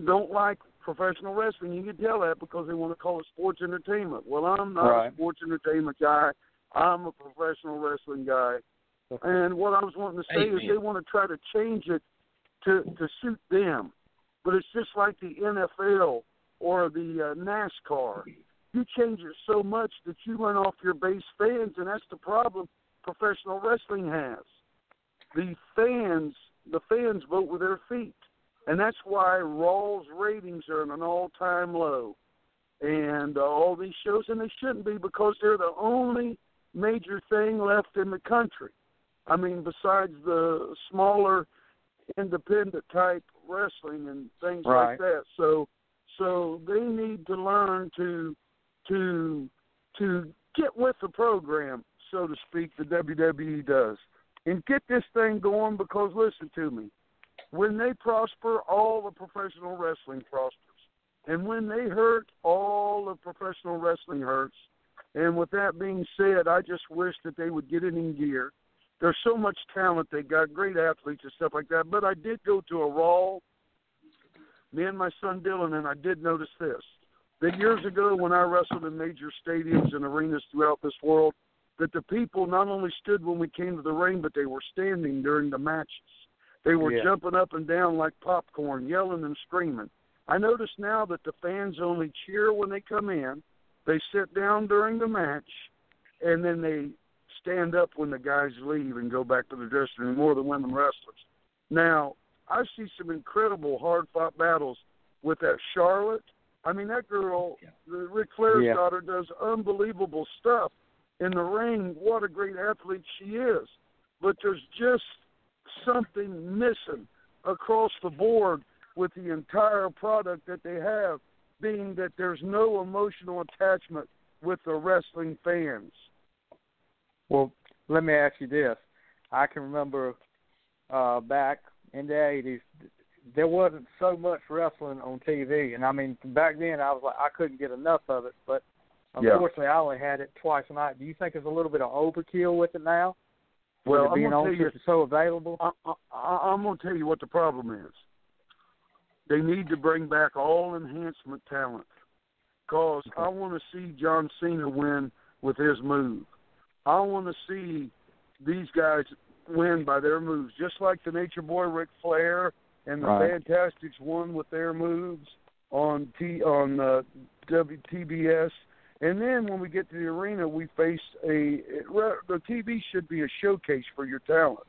don't like professional wrestling. You can tell that because they want to call it sports entertainment. Well, I'm not Right. a sports entertainment guy. I'm a professional wrestling guy. And what I was wanting to say is they want to try to change it to to suit them. But it's just like the NFL or the uh, NASCAR. You change it so much that you run off your base fans, and that's the problem professional wrestling has. The fans, the fans vote with their feet, and that's why Raw's ratings are at an all-time low. And uh, all these shows, and they shouldn't be because they're the only major thing left in the country. I mean, besides the smaller independent type wrestling and things Right. like that. So so they need to learn to to to get with the program, so to speak, the WWE does. And get this thing going because listen to me. When they prosper, all the professional wrestling prospers. And when they hurt, all of professional wrestling hurts. And with that being said, I just wish that they would get it in gear. There's so much talent. They got great athletes and stuff like that. But I did go to a Raw, me and my son Dylan, and I did notice this. That years ago when I wrestled in major stadiums and arenas throughout this world, that the people not only stood when we came to the ring, but they were standing during the matches. They were Yeah. jumping up and down like popcorn, yelling and screaming. I notice now that the fans only cheer when they come in. They sit down during the match, and then they stand up when the guys leave and go back to the dressing room. More than women wrestlers. Now, I see some incredible hard-fought battles with that Charlotte. I mean, that girl, the Ric Flair's Yeah. daughter, does unbelievable stuff in the ring. What a great athlete she is! But there's just something missing across the board with the entire product that they have. being that there's no emotional attachment with the wrestling fans. Well, let me ask you this. I can remember uh back in the eighties there wasn't so much wrestling on TV and I mean back then I was like I couldn't get enough of it, but Yeah. unfortunately I only had it twice a night. Do you think there's a little bit of overkill with it now? With Well, it being on you, so available? I, I, I'm going to tell you what the problem is. They need to bring back all enhancement talent. Cause I want to see John Cena win with his move. I want to see these guys win by their moves, just like the Nature Boy Ric Flair and the Right. Fantastics won with their moves on T on uh, WTBS. And then when we get to the arena, we face a it- the TV should be a showcase for your talent.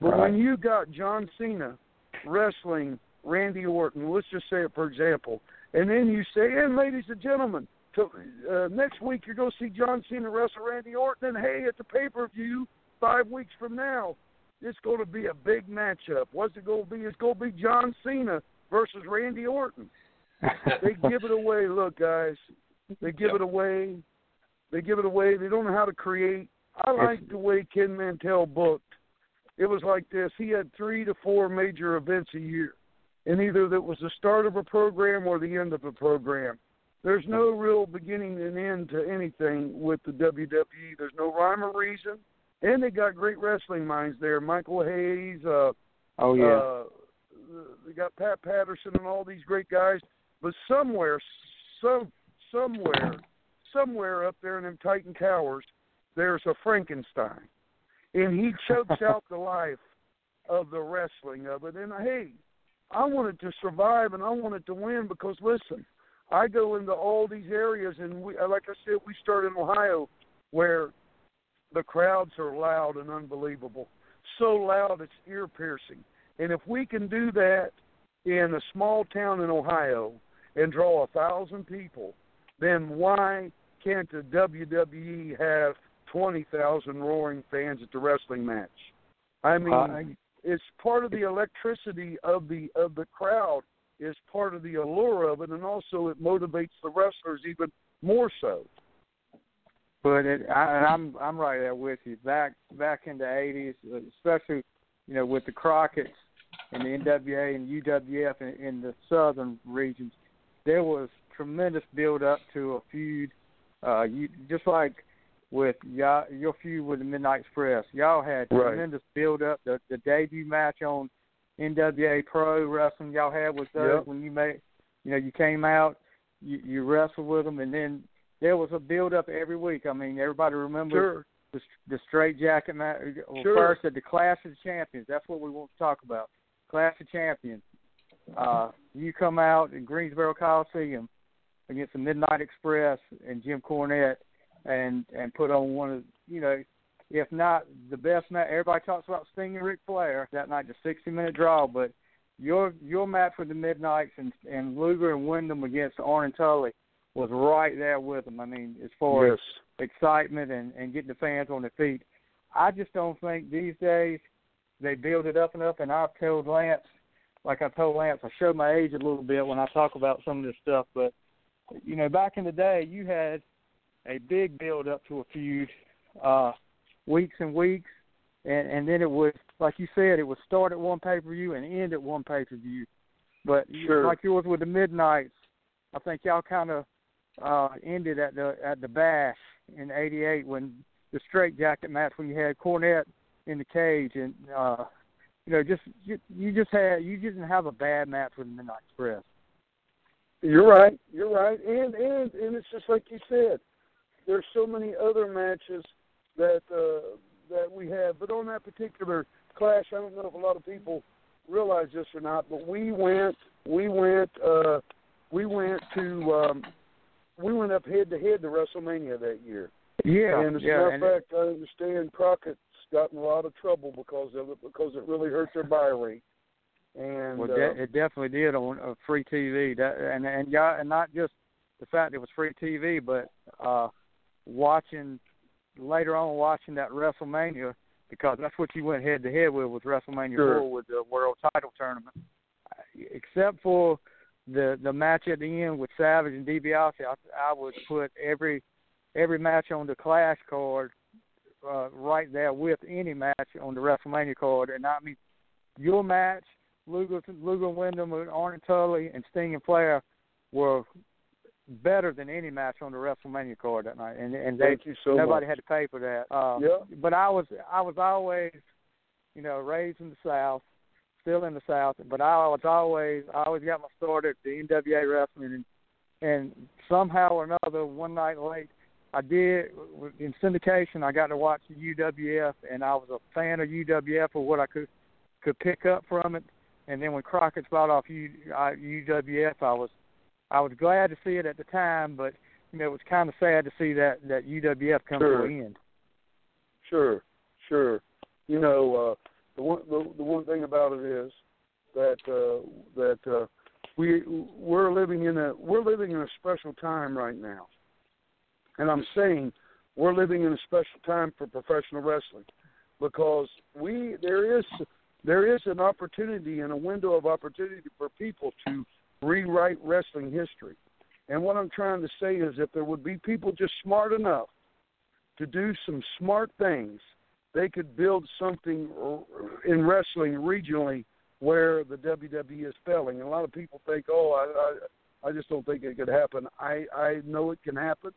But Right. when you got John Cena wrestling Randy Orton, let's just say it for example, and then you say, and ladies and gentlemen, to, uh, next week you're going to see John Cena wrestle Randy Orton, and hey, at the pay per view five weeks from now, it's going to be a big matchup. What's it going to be? It's going to be John Cena versus Randy Orton. They give it away. Look, guys, they give it away. They give it away. They don't know how to create. I like the way Ken Mantell booked. It was like this. He had three to four major events a year, and either that was the start of a program or the end of a program. There's no real beginning and end to anything with the WWE. There's no rhyme or reason, and they got great wrestling minds there. Michael Hayes, uh, oh yeah. uh, they got Pat Patterson and all these great guys, but somewhere, some somewhere, somewhere up there in them Titan Towers, there's a Frankenstein, and he chokes out the life of the wrestling of it. And hey, I want it to survive and I want it to win because listen, I go into all these areas and we, uh, like I said, we start in Ohio where the crowds are loud and unbelievable, so loud it's ear piercing. And if we can do that in a small town in Ohio and draw a thousand people, then why can't the WWE have twenty thousand roaring fans at the wrestling match? I mean, Uh, it's part of the electricity of the of the crowd is part of the allure of it, and also it motivates the wrestlers even more so. But it, I, and I'm I'm right there with you. Back back in the eighties, especially you know with the Crockett's and the NWA and UWF in, in the southern regions, there was tremendous build up to a feud. Uh, you just like with y'all, your feud with the Midnight Express, y'all had Right. tremendous build up. The the debut match on NWA Pro Wrestling y'all had was those Yep. when you made, you know, you came out, you you wrestled with them, and then there was a build up every week. I mean, everybody remembers Sure. the, the straight jacket match. Well, Sure. First, at the Clash of the Champions. That's what we want to talk about. Clash of Champions. Uh, you come out in Greensboro Coliseum against the Midnight Express and Jim Cornette, and and put on one of you know, if not the best match. Everybody talks about Sting and Ric Flair that night, the 60 minute draw, but your your match with the Midnights and and Luger and Windham against Arn and Tully was right there with them. I mean, as far as excitement and, and getting the fans on their feet. I just don't think these days they build it up and up. And I've told Lance, like I told Lance, I show my age a little bit when I talk about some of this stuff. But you know, back in the day, you had a big build up to a feud, uh, weeks and weeks, and and then it would, like you said, it would start at one pay per view and end at one pay per view. But Sure. like yours with the Midnights, I think y'all kind of uh ended at the at the bash in '88 when the straight jacket match when you had Cornette in the cage and uh you know just you, you just had you didn't have a bad match with the Midnight Express. You're right. You're right. And and and it's just like you said. There's so many other matches that uh that we have. But on that particular clash, I don't know if a lot of people realize this or not, but we went we went uh we went to um we went up head to head to WrestleMania that year. Yeah, and as a yeah, matter of fact, I understand Crockett's gotten a lot of trouble because of it because it really hurt their buy rate. And well, uh, it definitely did on uh, free TV. That and and y'all, and not just the fact it was free TV, but uh watching later on watching that WrestleMania because that's what you went head to head with with WrestleMania Sure. four with the World Title tournament. Except for the the match at the end with Savage and DiBiase, I, I would put every every match on the Clash card uh, right there with any match on the WrestleMania card. And I mean, your match, Luger, Luger Windham, and Arn Tully, and Sting and Flair were better than any match on the WrestleMania card that night, and and they you so nobody much. had to pay for that. Uh, Yeah. But I was I was always, you know, raised in the South, still in the South. But I was always I always got my start at the NWA wrestling, and and somehow or another, one night late, I did in syndication. I got to watch the UWF, and I was a fan of UWF for what I could could pick up from it. And then when Crockett's bought off U, I, UWF, I was I was glad to see it at the time, but you know it was kind of sad to see that that UWF come Sure. to an end. Sure, sure. You know, uh, the one the, the one thing about it is that uh, that uh, we we're living in a we're living in a special time right now, and I'm saying we're living in a special time for professional wrestling because we there is there is an opportunity and a window of opportunity for people to rewrite wrestling history. And what I'm trying to say is if there would be people just smart enough to do some smart things, they could build something in wrestling regionally where the WWE is failing. And a lot of people think, "Oh, I, I, I just don't think it could happen." I, I know it can happen,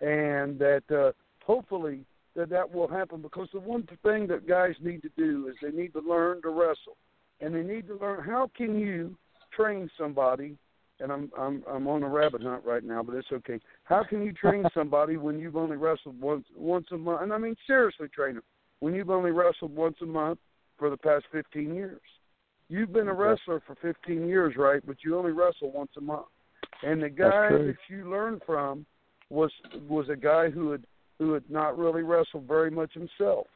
and that uh, hopefully that that will happen because the one thing that guys need to do is they need to learn to wrestle, and they need to learn how can you train somebody and I'm I'm I'm on a rabbit hunt right now, but it's okay. How can you train somebody when you've only wrestled once once a month? And I mean seriously, train them when you've only wrestled once a month for the past 15 years. You've been a wrestler for 15 years, right? But you only wrestle once a month. And the guy that you learned from was was a guy who had who had not really wrestled very much himself.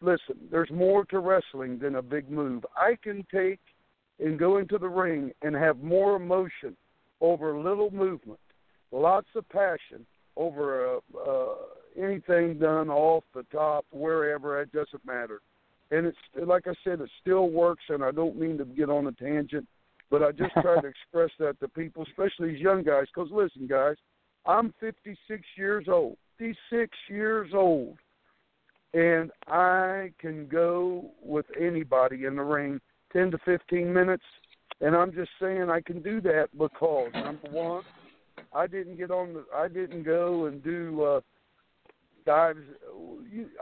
Listen, there's more to wrestling than a big move. I can take and go into the ring and have more emotion over little movement, lots of passion over uh, uh, anything done off the top, wherever, it doesn't matter. And it's like I said, it still works, and I don't mean to get on a tangent, but I just try to express that to people, especially these young guys. Because listen, guys, I'm 56 years old, 56 years old, and I can go with anybody in the ring 10 to 15 minutes. And I'm just saying I can do that because number one, I didn't get on the, I didn't go and do uh, dives.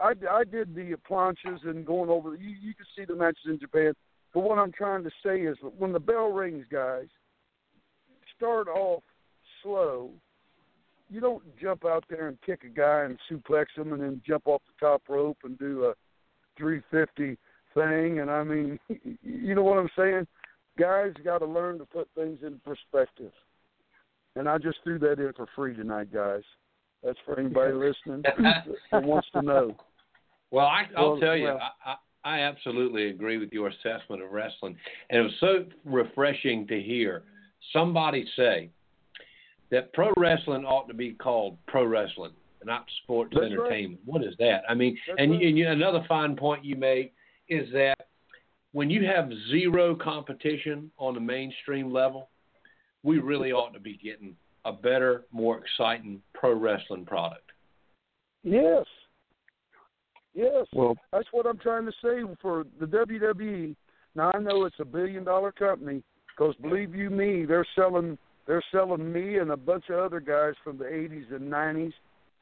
I, I did the planches and going over. You, you can see the matches in Japan. But what I'm trying to say is when the bell rings, guys, start off slow. You don't jump out there and kick a guy and suplex him and then jump off the top rope and do a 350 thing. And I mean, you know what I'm saying? Guys got to learn to put things in perspective. And I just threw that in for free tonight, guys. That's for anybody listening that wants to know. Well, I, I'll Well, tell you, well- I, I, I absolutely agree with your assessment of wrestling, and it was so refreshing to hear somebody say that pro wrestling ought to be called pro wrestling, not sports That's right. entertainment. What is that? I mean, That's and, right. and you, another fine point you make is that when you have zero competition on the mainstream level, we really ought to be getting a better, more exciting pro wrestling product. Yes. Yes. Well, That's what I'm trying to say for the WWE. Now I know it's a billion dollar company because believe you me, they're selling they're selling me and a bunch of other guys from the 80s and 90s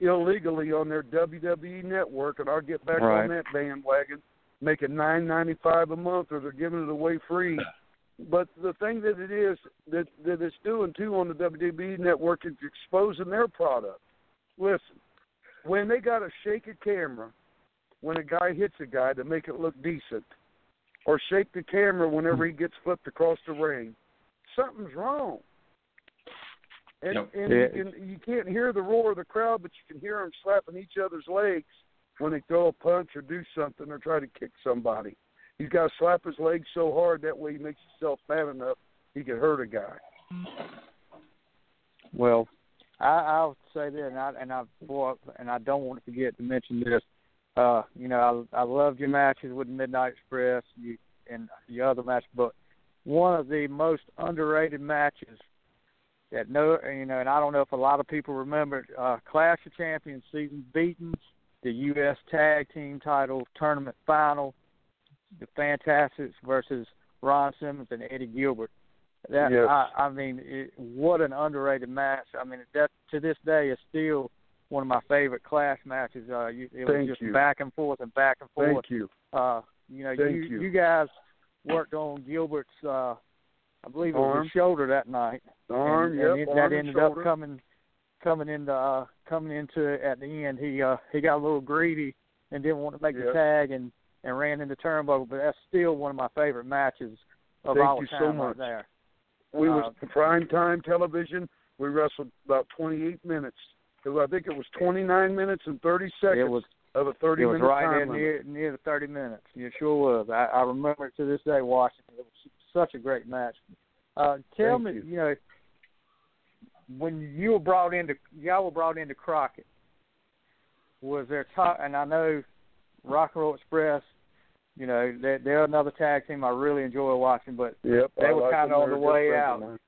illegally on their WWE network, and I'll get back Right. on that bandwagon, making nine ninety five a month, or they're giving it away free. But the thing that it is that that it's doing too on the WWE network is exposing their product. Listen, when they got to shake a camera when a guy hits a guy to make it look decent, or shake the camera whenever he gets flipped across the ring, something's wrong. And Yep. and Yeah. you can you can't hear the roar of the crowd, but you can hear them slapping each other's legs when they throw a punch or do something or try to kick somebody. He's got to slap his legs so hard that way he makes himself mad enough he can hurt a guy. Well, I, I'll say this, and I and I boy, and I don't want to forget to mention this. Uh, you know, I I loved your matches with Midnight Express, you and your other match, but one of the most underrated matches that no, you know, and I don't know if a lot of people remember uh, Clash of Champions Season's Beatings, the U.S. Tag Team Title Tournament Final, the Fantastics versus Ron Simmons and Eddie Gilbert. That Yes. I, I mean, it, what an underrated match. I mean, that to this day is still one of my favorite Clash matches. Uh, you, it was just you. back and forth and back and forth. Thank you. Uh, you know, Thank you, you. guys worked on Gilbert's, uh, I believe it was his shoulder that night, Arm, and, yep, and it, arm that ended shoulder. up coming, coming into, uh, coming into it at the end. He, uh, he got a little greedy and didn't want to make the tag and and ran into turnbuckle, but that's still one of my favorite matches of Thank all you time so right there. We Uh, was prime time television. We wrestled about 28 minutes. It was, I think it was 29 minutes and 30 seconds It was of a 30 it was minute right time near near the thirty minutes. It sure was. I, I remember it to this day watching it. It was such a great match. Uh, tell Thank me, you. you know, when you were brought into y'all were brought into Crockett, was there talk? And I know Rock and Roll Express. You know, they're, they're another tag team I really enjoy watching. But Yep, They I were like kinda on the They're a good way out. of mine.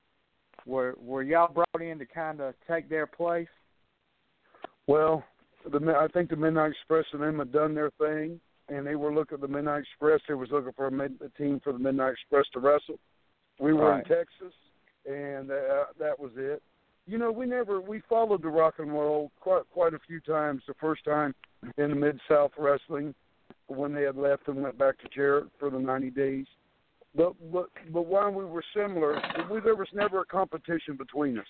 were were y'all brought in to kind of take their place? Well, the I think the Midnight Express and them had done their thing, and they were looking at the Midnight Express. They was looking for a, mid, a team for the Midnight Express to wrestle. We were Right. in Texas, and uh, that was it. You know, we never we followed the rock and roll quite quite a few times. The first time in the Mid South Wrestling when they had left and went back to Jarrett for the 90 days. But but but while we were similar, we, there was never a competition between us.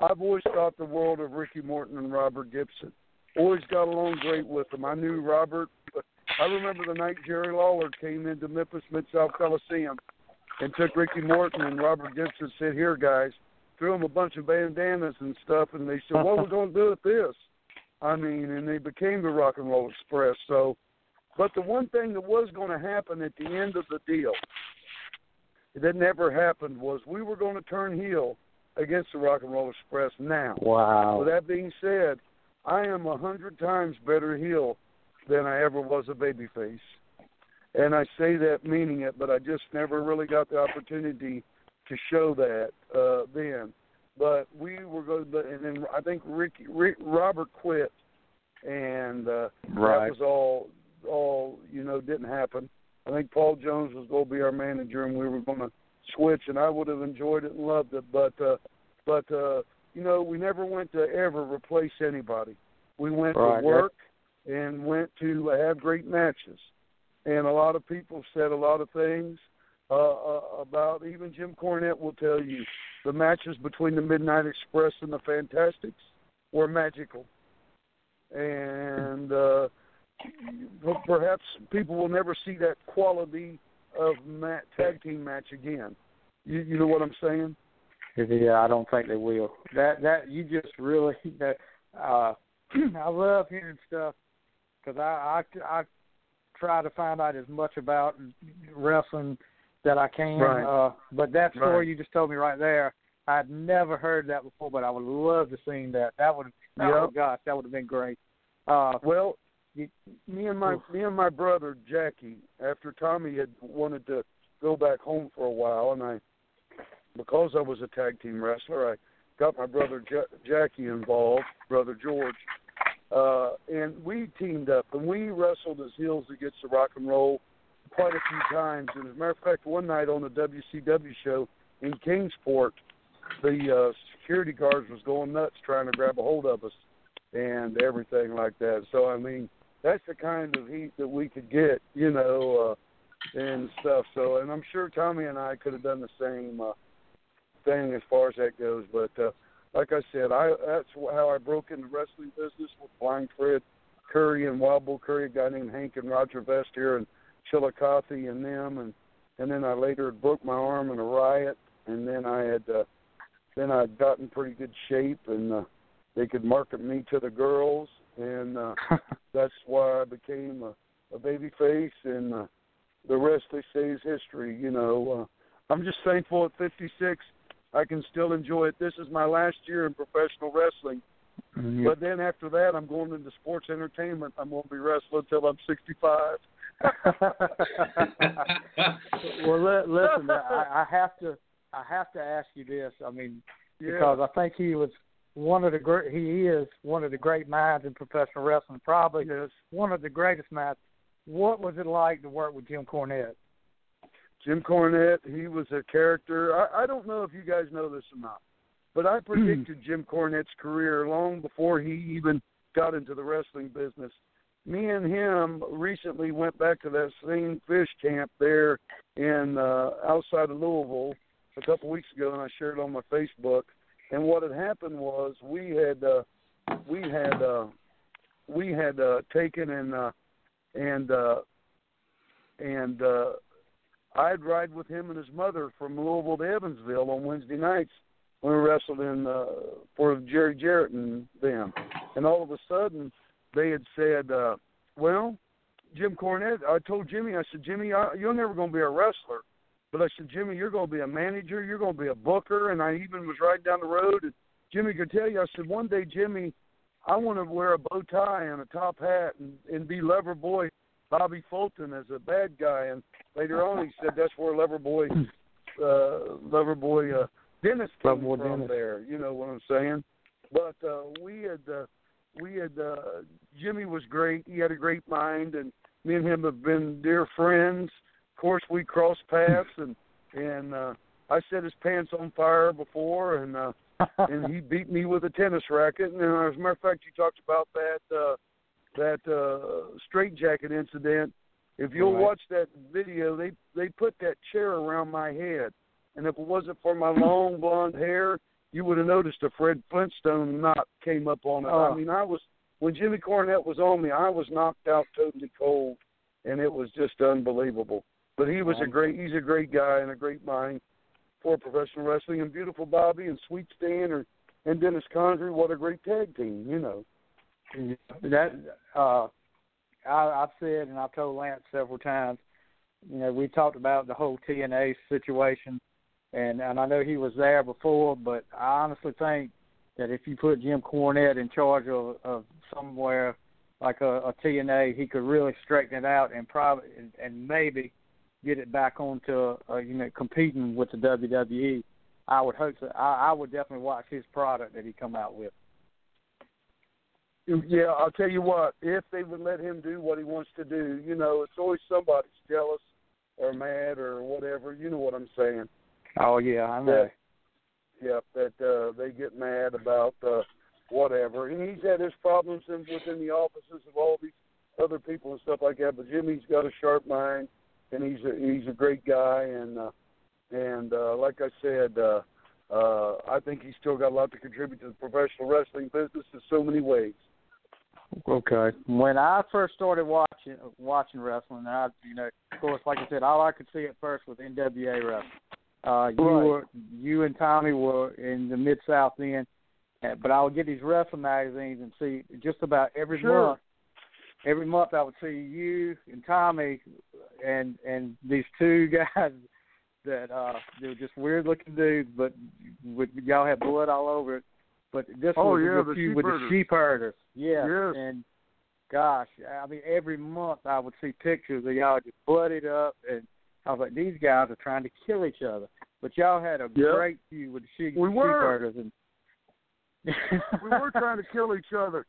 I've always thought the world of Ricky Morton and Robert Gibson. Always got along great with them. I knew Robert. I remember the night Jerry Lawler came into Memphis Mid South Coliseum and took Ricky Morton and Robert Gibson said, "Here, guys," threw them a bunch of bandanas and stuff, and they said, "What are we going to do with this?" I mean, and they became the Rock and Roll Express. So, but the one thing that was going to happen at the end of the deal, that never happened, was we were going to turn heel against the Rock and Roll Express now. Wow. With that being said, I am a hundred times better heel than I ever was a babyface, and I say that meaning it. But I just never really got the opportunity to show that uh, then. But we were going, to, and then I think Ricky, Rick, Robert quit, and uh, Right. that was all. All you know didn't happen. I think Paul Jones was going to be our manager, and we were going to switch, and I would have enjoyed it and loved it. But uh, but uh, you know, we never went to ever replace anybody. We went Right. to work and went to have great matches. And a lot of people said a lot of things uh, uh, about. Even Jim Cornette will tell you the matches between the Midnight Express and the Fantastics were magical. And uh, perhaps people will never see that quality of mat, tag team match again. You, you know what I'm saying? Yeah, I don't think they will. That that you just really that uh I love hearing stuff because I, I I try to find out as much about wrestling that I can. Right. Uh, but that story Right. you just told me right there, I'd never heard that before. But I would love to seen that. That would oh gosh, that would have been great. Uh, Well, you, me and my Oof. me and my brother Jackie, after Tommy had wanted to go back home for a while, and I, because I was a tag team wrestler, I got my brother ja- Jackie involved, brother George, uh, and we teamed up and we wrestled as heels against the rock and roll quite a few times. And as a matter of fact, one night on the WCW show in Kingsport, the uh, security guards was going nuts trying to grab a hold of us and everything like that. So I mean, that's the kind of heat that we could get, you know, uh, and stuff. So, and I'm sure Tommy and I could have done the same uh, thing as far as that goes. But uh, like I said, I that's how I broke into wrestling business with Flying Fred Curry and Wild Bull Curry, a guy named Hank and Roger Vest here in Chillicothe, and them, and and then I later broke my arm in a riot, and then I had uh, then I'd gotten pretty good shape, and uh, they could market me to the girls, and uh, that's why I became a, a baby face, and uh, the rest they say is history. You know, uh, I'm just thankful at 56 I can still enjoy it. This is my last year in professional wrestling, mm-hmm. but then after that I'm going into sports entertainment. I'm going to be wrestling until I'm 65. well, li- listen, I, I have to, I have to ask you this. I mean, Yeah. because I think he was one of the great. He is one of the great minds in professional wrestling. Probably yes. one of the greatest minds. What was it like to work with Jim Cornette? Jim Cornette, he was a character. I, I don't know if you guys know this or not, but I predicted Jim Cornette's career long before he even got into the wrestling business. Me and him recently went back to that same fish camp there in uh, outside of Louisville a couple weeks ago, and I shared it on my Facebook. And what had happened was we had uh, we had uh, we had uh, taken and uh, and uh, and uh, I'd ride with him and his mother from Louisville to Evansville on Wednesday nights when we wrestled in uh, for Jerry Jarrett and them. And all of a sudden, they had said, uh, "Well, Jim Cornette." I told Jimmy, I said, "Jimmy, I, you're never going to be a wrestler." But I said, Jimmy, you're going to be a manager. You're going to be a booker. And I even was riding down the road, and Jimmy could tell you. I said, one day, Jimmy, I want to wear a bow tie and a top hat and, and be Lover Boy Bobby Fulton as a bad guy. And later on, he said that's where Lover Boy, uh, Lover Boy uh, Dennis came Lover Boy from Dennis. there. You know what I'm saying? But uh, we had uh, we had uh, Jimmy was great. He had a great mind, and me and him have been dear friends. Of course, we crossed paths, and and uh, I set his pants on fire before, and uh, and he beat me with a tennis racket. And uh, as a matter of fact, you talked about that uh, that uh, straitjacket incident. If you'll Right. watch that video, they they put that chair around my head, and if it wasn't for my long blonde hair, you would have noticed a Fred Flintstone knot came up on it. Oh. I mean, I was when Jimmy Cornette was on me, I was knocked out totally cold, and it was just unbelievable. But he was a great he's a great guy and a great mind for professional wrestling and beautiful Bobby and Sweet Stan or and Dennis Condrey, what a great tag team, you know. That uh I I've said and I've told Lance several times, you know, we talked about the whole TNA situation and and I know he was there before, but I honestly think that if you put Jim Cornette in charge of, of somewhere like a, a TNA, he could really straighten it out and probably and, and maybe get it back onto uh, you know competing with the WWE. I would hope so. I, I would definitely watch his product that he come out with. Yeah, I'll tell you what, if they would let him do what he wants to do, you know, it's always somebody's jealous or mad or whatever, you know what I'm saying. Oh yeah, I know. Yep, that uh they get mad about uh whatever. And he's had his problems in, within the offices of all these other people and stuff like that. But Jimmy's got a sharp mind, and he's a, he's a great guy. And uh, and uh, like I said, uh, uh, I think he's still got a lot to contribute to the professional wrestling business in so many ways. Okay. When I first started watching watching wrestling, I you know, of course, like I said, all I could see at first was NWA wrestling. Uh, you Right. were you and Tommy were in the mid South then, but I would get these wrestling magazines and see just about every Sure. month. Every month I would see you and Tommy and and these two guys that uh they were just weird looking dudes, but with y'all had blood all over it. But this Oh, was yeah, with, the sheep with herders. the sheep herders. Yeah. Yes. And gosh, I mean every month I would see pictures of y'all just bloodied up and I was like, These guys are trying to kill each other. But y'all had a Yep. great feud with the sheep, We sheep herders and we were trying to kill each other.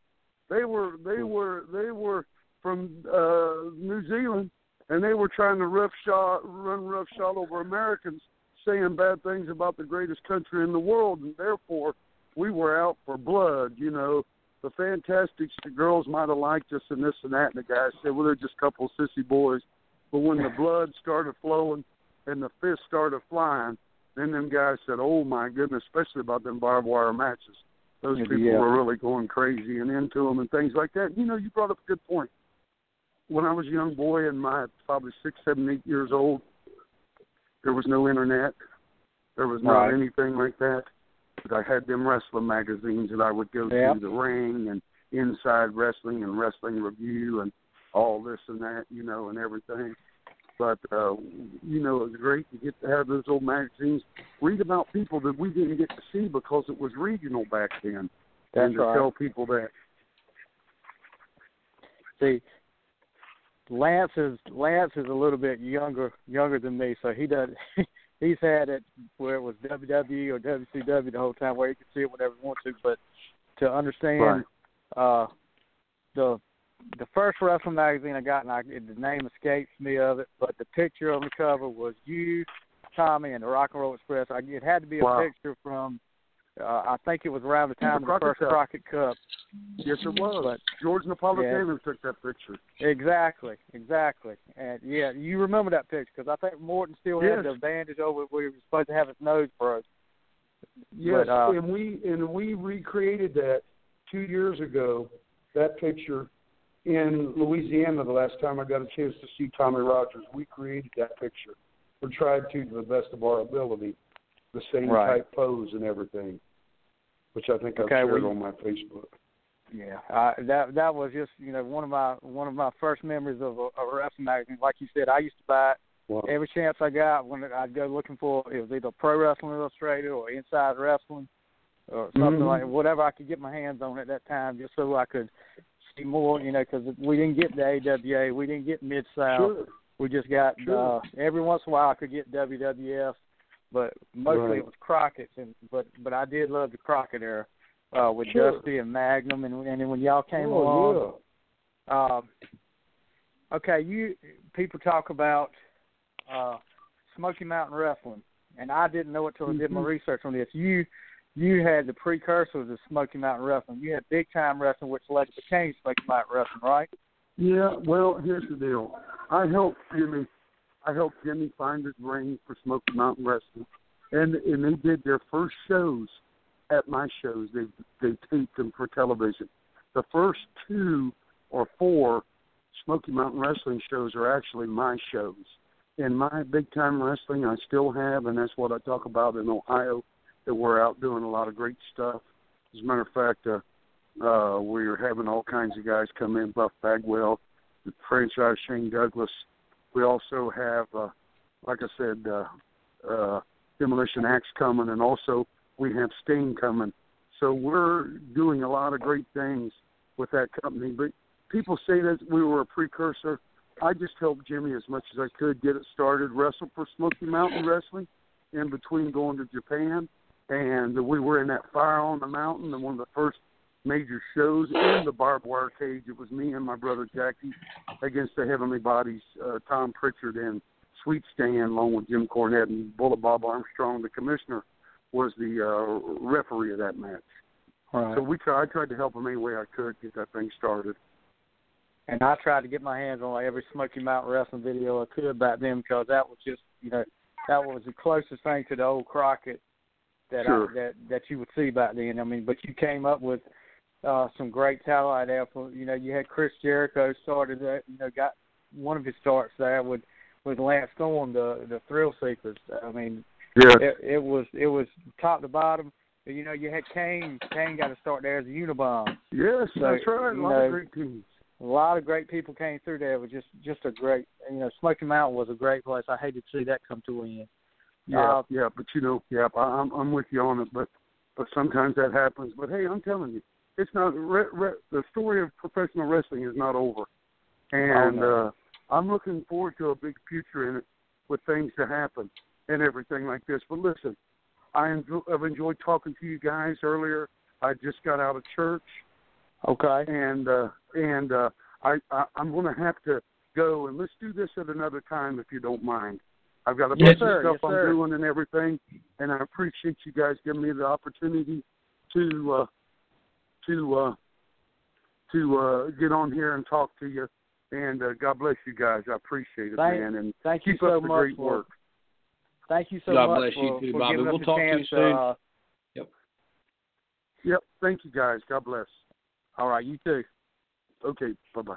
They were they were they were from uh New Zealand and they were trying to rough shot run roughshod over Americans saying bad things about the greatest country in the world and therefore we were out for blood, you know. The Fantastics, the girls might have liked us and this and that, and the guys said, well, they're just a couple of sissy boys. But when the blood started flowing and the fists started flying, then them guys said, oh, my goodness, especially about them barbed wire matches. Those Yeah. people were really going crazy and into them and things like that. You know, you brought up a good point. When I was a young boy and my probably six, seven, eight years old, there was no internet. There was not Right. anything like that. I had them wrestling magazines that I would go Yep. to the ring and inside wrestling and wrestling review and all this and that, you know, and everything. But uh you know, it was great to get to have those old magazines, read about people that we didn't get to see because it was regional back then. That's and to right. tell people that See, Lance is Lance is a little bit younger younger than me, so he does he's had it where it was WWE or WCW the whole time, where he could see it whenever he wants to. But to understand Right. uh, the the first wrestling magazine I got, and I, the name escapes me of it, but the picture on the cover was you, Tommy, and the Rock and Roll Express. I, it had to be a Wow. picture from. Uh, I think it was around the The time of the Crockett first Cup. Crockett Cup. Yes, it was. But George Napolitano took that picture. Exactly, exactly, and yeah, you remember that picture because I think Morton still had Yes. the bandage over where he was supposed to have his nose broke. Yes, But, uh, and we and we recreated that two years ago. That picture in Louisiana. The last time I got a chance to see Tommy Rogers, we created that picture. We tried to, to the best of our ability, the same Right. type pose and everything, which I think I've shared well, on my Facebook. Yeah, uh, that that was just you know one of my one of my first memories of a, a wrestling magazine. Like you said, I used to buy it Wow. every chance I got when I'd go looking for it was either Pro Wrestling Illustrated or Inside Wrestling or something Mhm. like whatever I could get my hands on at that time, just so I could see more. You know, because we didn't get the AWA, we didn't get Mid South. Sure. We just got Sure. uh every once in a while I could get WWF, but mostly Right. it was Crockett's. And but but I did love the Crockett era uh, with Sure. Dusty and Magnum, and and then when y'all came oh, along. yeah. Um, okay, you people talk about uh, Smoky Mountain Wrestling, and I didn't know it till I did my Mhm. research on this. You you had the precursors of Smoky Mountain Wrestling. You had Big Time Wrestling, which later became Smoky Mountain Wrestling, right? Yeah, well, here's the deal. I helped Jimmy. I helped Jimmy find his ring for Smoky Mountain Wrestling, and and they did their first shows at my shows. They they taped them for television. The first two or four Smoky Mountain Wrestling shows are actually my shows. And my big time wrestling, I still have, and that's what I talk about in Ohio. That we're out doing a lot of great stuff. As a matter of fact, uh, uh, we're having all kinds of guys come in, Buff Bagwell, the franchise Shane Douglas. We also have, uh, like I said, uh, uh, Demolition Axe coming, and also we have Stain coming. So we're doing a lot of great things with that company. But people say that we were a precursor. I just helped Jimmy as much as I could get it started, wrestle for Smoky Mountain Wrestling in between going to Japan. And we were in that fire on the mountain and one of the first major shows in the barbed wire cage. It was me and my brother Jackie against the Heavenly Bodies, uh, Tom Prichard and Sweet Stan, along with Jim Cornette and Bullet Bob Armstrong. The commissioner was the uh, referee of that match. Right. So we tried, I tried to help him any way I could get that thing started. and I tried to get my hands on like every Smoky Mountain Wrestling video I could back then because that was just you know that was the closest thing to the old Crockett that Sure. I, that that you would see back then. I mean, but you came up with uh some great talent out there. For, you know, you had Chris Jericho started that. You know, got one of his starts there with with Lance Storm, the the Thrill Seekers. I mean, Yeah. it, it was it was top to bottom. You know, you had Kane. Kane got to start there as a Unabomb. Yes, So, that's right. A lot know, of great teams. a lot of great people came through there. It was just just a great, you know, Smoky Mountain was a great place. I hated to see that come to an end. Yeah, Uh, yeah, but you know, yeah, I- I'm I'm with you on it, but but sometimes that happens. But hey, I'm telling you, it's not re, re, the story of professional wrestling is not over, and no. uh, I'm looking forward to a big future in it with things to happen and everything like this. But listen, I enjoy, I've enjoyed talking to you guys earlier. I just got out of church, Okay. and uh, and uh, I, I I'm going to have to go, and let's do this at another time if you don't mind. I've got a Yes, bunch sir. of stuff Yes, I'm sir. doing and everything, and I appreciate you guys giving me the opportunity to uh, to uh, to uh, get on here and talk to you. And uh, God bless you guys. I appreciate it, Thank- man. And Thank you keep so up the much great for work. thank you so God much God bless you too, Bobby. We'll us a talk to you soon. Uh, Yep. Thank you, guys. God bless. all right, you too. Okay. Bye bye.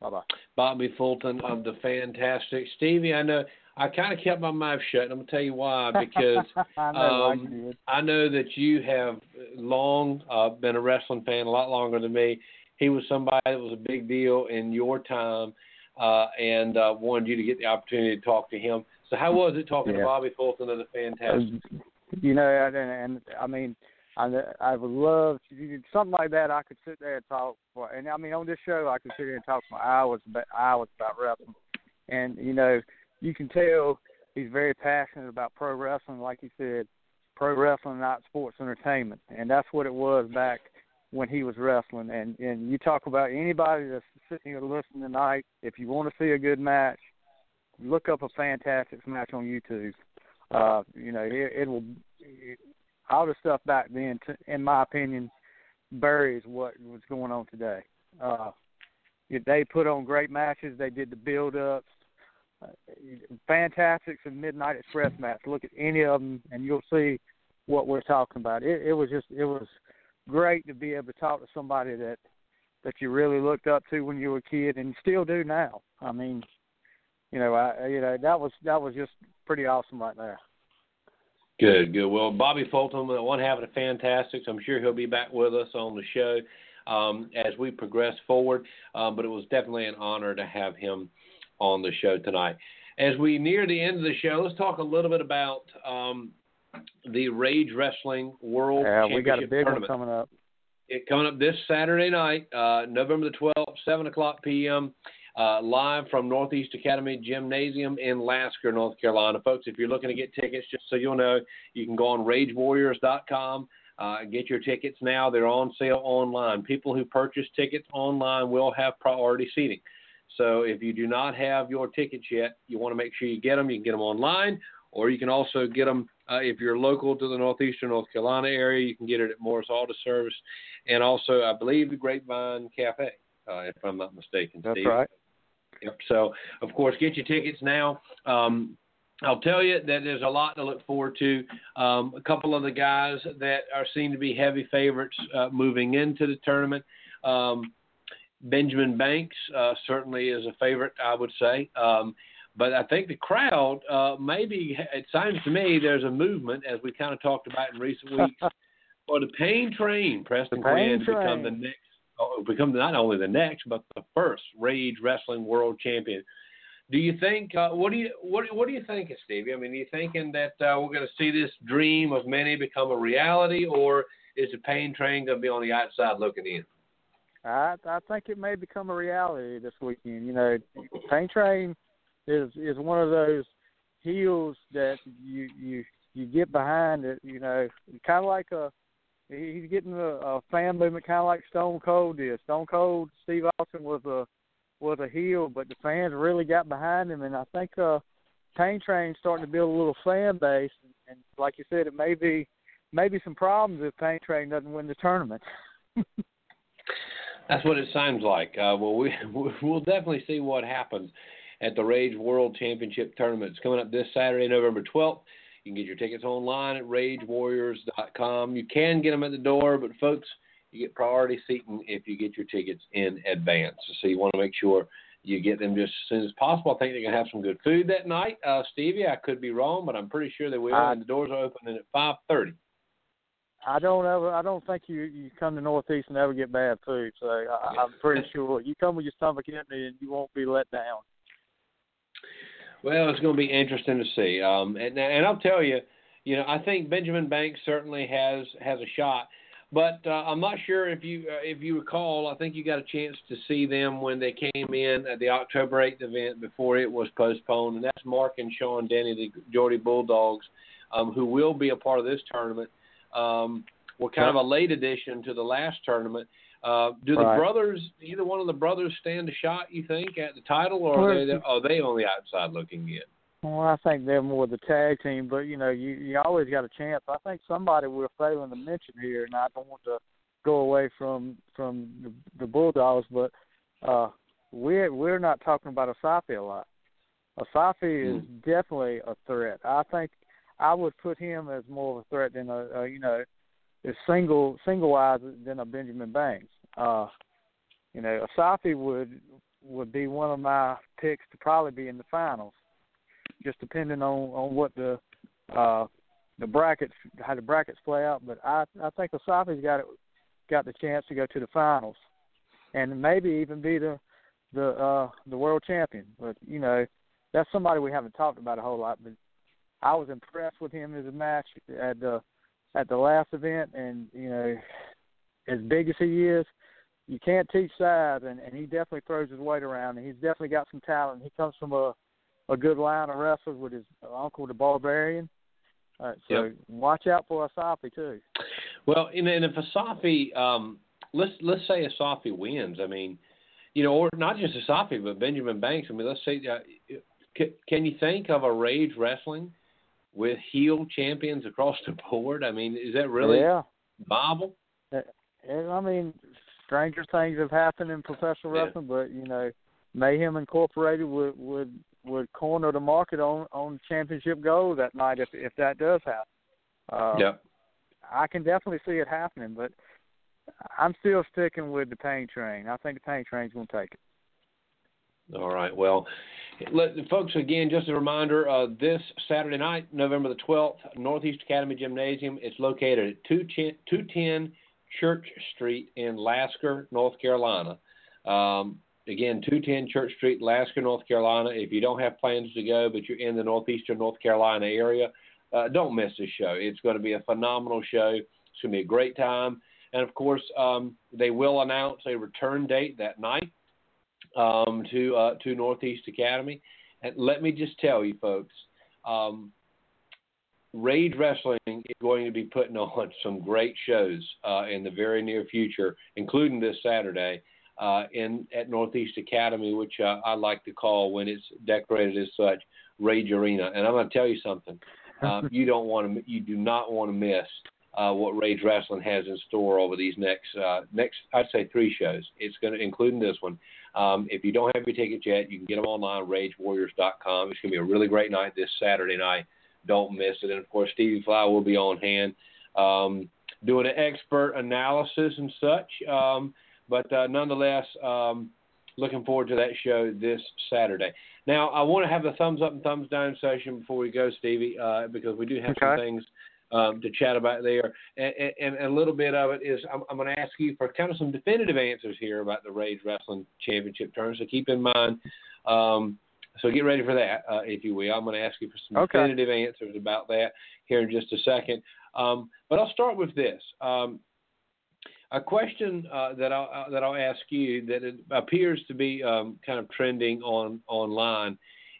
Bye bye. Bobby Fulton of the Fantastic. Stevie, I know I kind of kept my mouth shut. and I'm going to tell you why. Because I know um, why. I know that you have long uh, been a wrestling fan, a lot longer than me. He was somebody that was a big deal in your time uh, and uh, wanted you to get the opportunity to talk to him. So, how was it talking Yeah. to Bobby Fulton of the Fantastic? You know, and, and I mean, I I would love to, something like that. I could sit there and talk for, and I mean on this show I could sit here and talk for hours about hours about wrestling, and you know you can tell he's very passionate about pro wrestling. Like he said, pro wrestling, not sports entertainment, and that's what it was back when he was wrestling. And and you talk about anybody that's sitting here listening tonight. If you want to see a good match, look up a fantastic match on YouTube. Uh, you know, it, it will. It, all the stuff back then, to, in my opinion, buries what was going on today. Uh, they put on great matches. They did the build-ups, uh, fantastics and Midnight Express match. Look at any of them, and you'll see what we're talking about. It, it was just, it was great to be able to talk to somebody that that you really looked up to when you were a kid, and still do now. I mean, you know, I you know that was that was just pretty awesome right there. Good, good. Well, Bobby Fulton, one half of the Fantastics. I'm sure he'll be back with us on the show um, as we progress forward. Um, but it was definitely an honor to have him on the show tonight. As we near the end of the show, let's talk a little bit about um, the Rage Wrestling World yeah, Championship we got a big tournament. one coming up. It coming up this Saturday night, uh, November the 12th, 7 o'clock p.m uh, live from Northeast Academy Gymnasium in Lasker, North Carolina. Folks, if you're looking to get tickets, just so you'll know, you can go on RageWarriors.com. Uh, get your tickets now. They're on sale online. People who purchase tickets online will have priority seating. So if you do not have your tickets yet, you want to make sure you get them. You can get them online, or you can also get them uh, if you're local to the northeastern North Carolina area. You can get it at Morris Auto Service, and also I believe the Grapevine Cafe, uh, if I'm not mistaken. That's Steve. right. Yep. So, of course, get your tickets now. Um, I'll tell you that there's a lot to look forward to. Um, a couple of the guys that are seen to be heavy favorites uh, moving into the tournament. Um, Benjamin Banks uh, certainly is a favorite, I would say. Um, but I think the crowd, uh, maybe it seems to me there's a movement, as we kind of talked about in recent weeks, for the Pain Train, Preston Quinn, to become the next uh, become not only the next but the first Rage Wrestling World Champion. Do you think? Uh, what do you what what do you think, Stevie? I mean, are you thinking that uh, we're going to see this dream of many become a reality, or is the pain train going to be on the outside looking in? I I think it may become a reality this weekend. You know, Pain Train is is one of those heels that you you you get behind it. You know, kind of like a he's getting a, a fan movement, kind of like Stone Cold did. Stone Cold Steve Austin was a was a heel, but the fans really got behind him, and I think uh, Pain Train's starting to build a little fan base. And, and like you said, it may be maybe some problems if Pain Train doesn't win the tournament. That's what it sounds like. Uh, well, we we'll definitely see what happens at the Rage World Championship tournament. It's coming up this Saturday, November 12th. You can get your tickets online at RageWarriors.com. You can get them at the door, but folks, you get priority seating if you get your tickets in advance. So you want to make sure you get them just as soon as possible. I think they're going to have some good food that night. Uh, Stevie, I could be wrong, but I'm pretty sure they will. And the doors are opening at 5:30. I don't ever. I don't think you you come to Northeast and ever get bad food. So I, I'm pretty sure you come with your stomach empty and you won't be let down. Well, it's going to be interesting to see. Um, and, and I'll tell you, you know, I think Benjamin Banks certainly has has a shot, but uh, I'm not sure if you uh, if you recall. I think you got a chance to see them when they came in at the October 8th event before it was postponed, and that's Mark and Sean Denny, the Geordie Bulldogs, um, who will be a part of this tournament. Um, were kind of a late addition to the last tournament. Uh, do the brothers, either one of the brothers, stand a shot? You think at the title, or are they Well, are they on the outside looking in? Well, I think they're more the tag team, but you know, you you always got a chance. I think somebody we're failing to mention here, and I don't want to go away from from the, the Bulldogs, but uh, we're we're not talking about Asafi a lot. Asafi is definitely a threat. I think I would put him as more of a threat than a, a you know, is single single wise than a Benjamin Banks. Uh, you know, Asafi would would be one of my picks to probably be in the finals just depending on on what the uh the brackets how the brackets play out. But I I think Asafi's got it got the chance to go to the finals and maybe even be the the uh the world champion. But you know that's somebody we haven't talked about a whole lot. But I was impressed with him as a match at the at the last event, and you know, as big as he is, you can't teach size, and, and he definitely throws his weight around, and he's definitely got some talent. He comes from a a good line of wrestlers with his uncle, the Barbarian. Uh, so Yep. watch out for Asafi too. Well, and, and if Asafi, um, let's let's say Asafi wins. I mean, you know, or not just Asafi, but Benjamin Banks. I mean, let's say, uh, can, can you think of a Rage Wrestling with heel champions across the board? I mean, is that really Yeah. viable? And I mean, stranger things have happened in professional Yeah. wrestling, but you know, Mayhem Incorporated would would would corner the market on on championship gold that night if if that does happen. Uh, yeah. I can definitely see it happening, but I'm still sticking with the pain train. I think the pain train's going to take it. All right. Well, let, folks, again, just a reminder uh, this Saturday night, November the 12th, Northeast Academy Gymnasium. It's located at 210 210 Church Street in Lasker, North Carolina. Um, again, 210 Church Street, Lasker, North Carolina. If you don't have plans to go, but you're in the northeastern North Carolina area, uh, don't miss this show. It's going to be a phenomenal show. It's going to be a great time. And of course, um, they will announce a return date that night um, to uh, to Northeast Academy. And let me just tell you, folks, um, Rage Wrestling is going to be putting on some great shows uh, in the very near future, including this Saturday uh, in at Northeast Academy, which uh, I like to call when it's decorated as such, Rage Arena. And I'm going to tell you something: um, you don't want to, you do not want to miss uh, what Rage Wrestling has in store over these next uh, next I'd say three shows. It's going to including this one. Um, if you don't have your tickets yet, you can get them online at RageWarriors.com. It's going to be a really great night this Saturday night. Don't miss it. And of course, Stevie Fly will be on hand um, doing an expert analysis and such. Um, but uh, nonetheless, um, looking forward to that show this Saturday. Now, I want to have the thumbs up and thumbs down session before we go, Stevie, uh, because we do have some things um, to chat about there. And, and, and a little bit of it is I'm, I'm going to ask you for kind of some definitive answers here about the Rage Wrestling Championship turn. So keep in mind. Um, so get ready for that, uh, if you will. I'm going to ask you for some Okay. definitive answers about that here in just a second. Um, but I'll start with this. Um, a question uh, that I'll uh, that I'll ask you that it appears to be um, kind of trending on online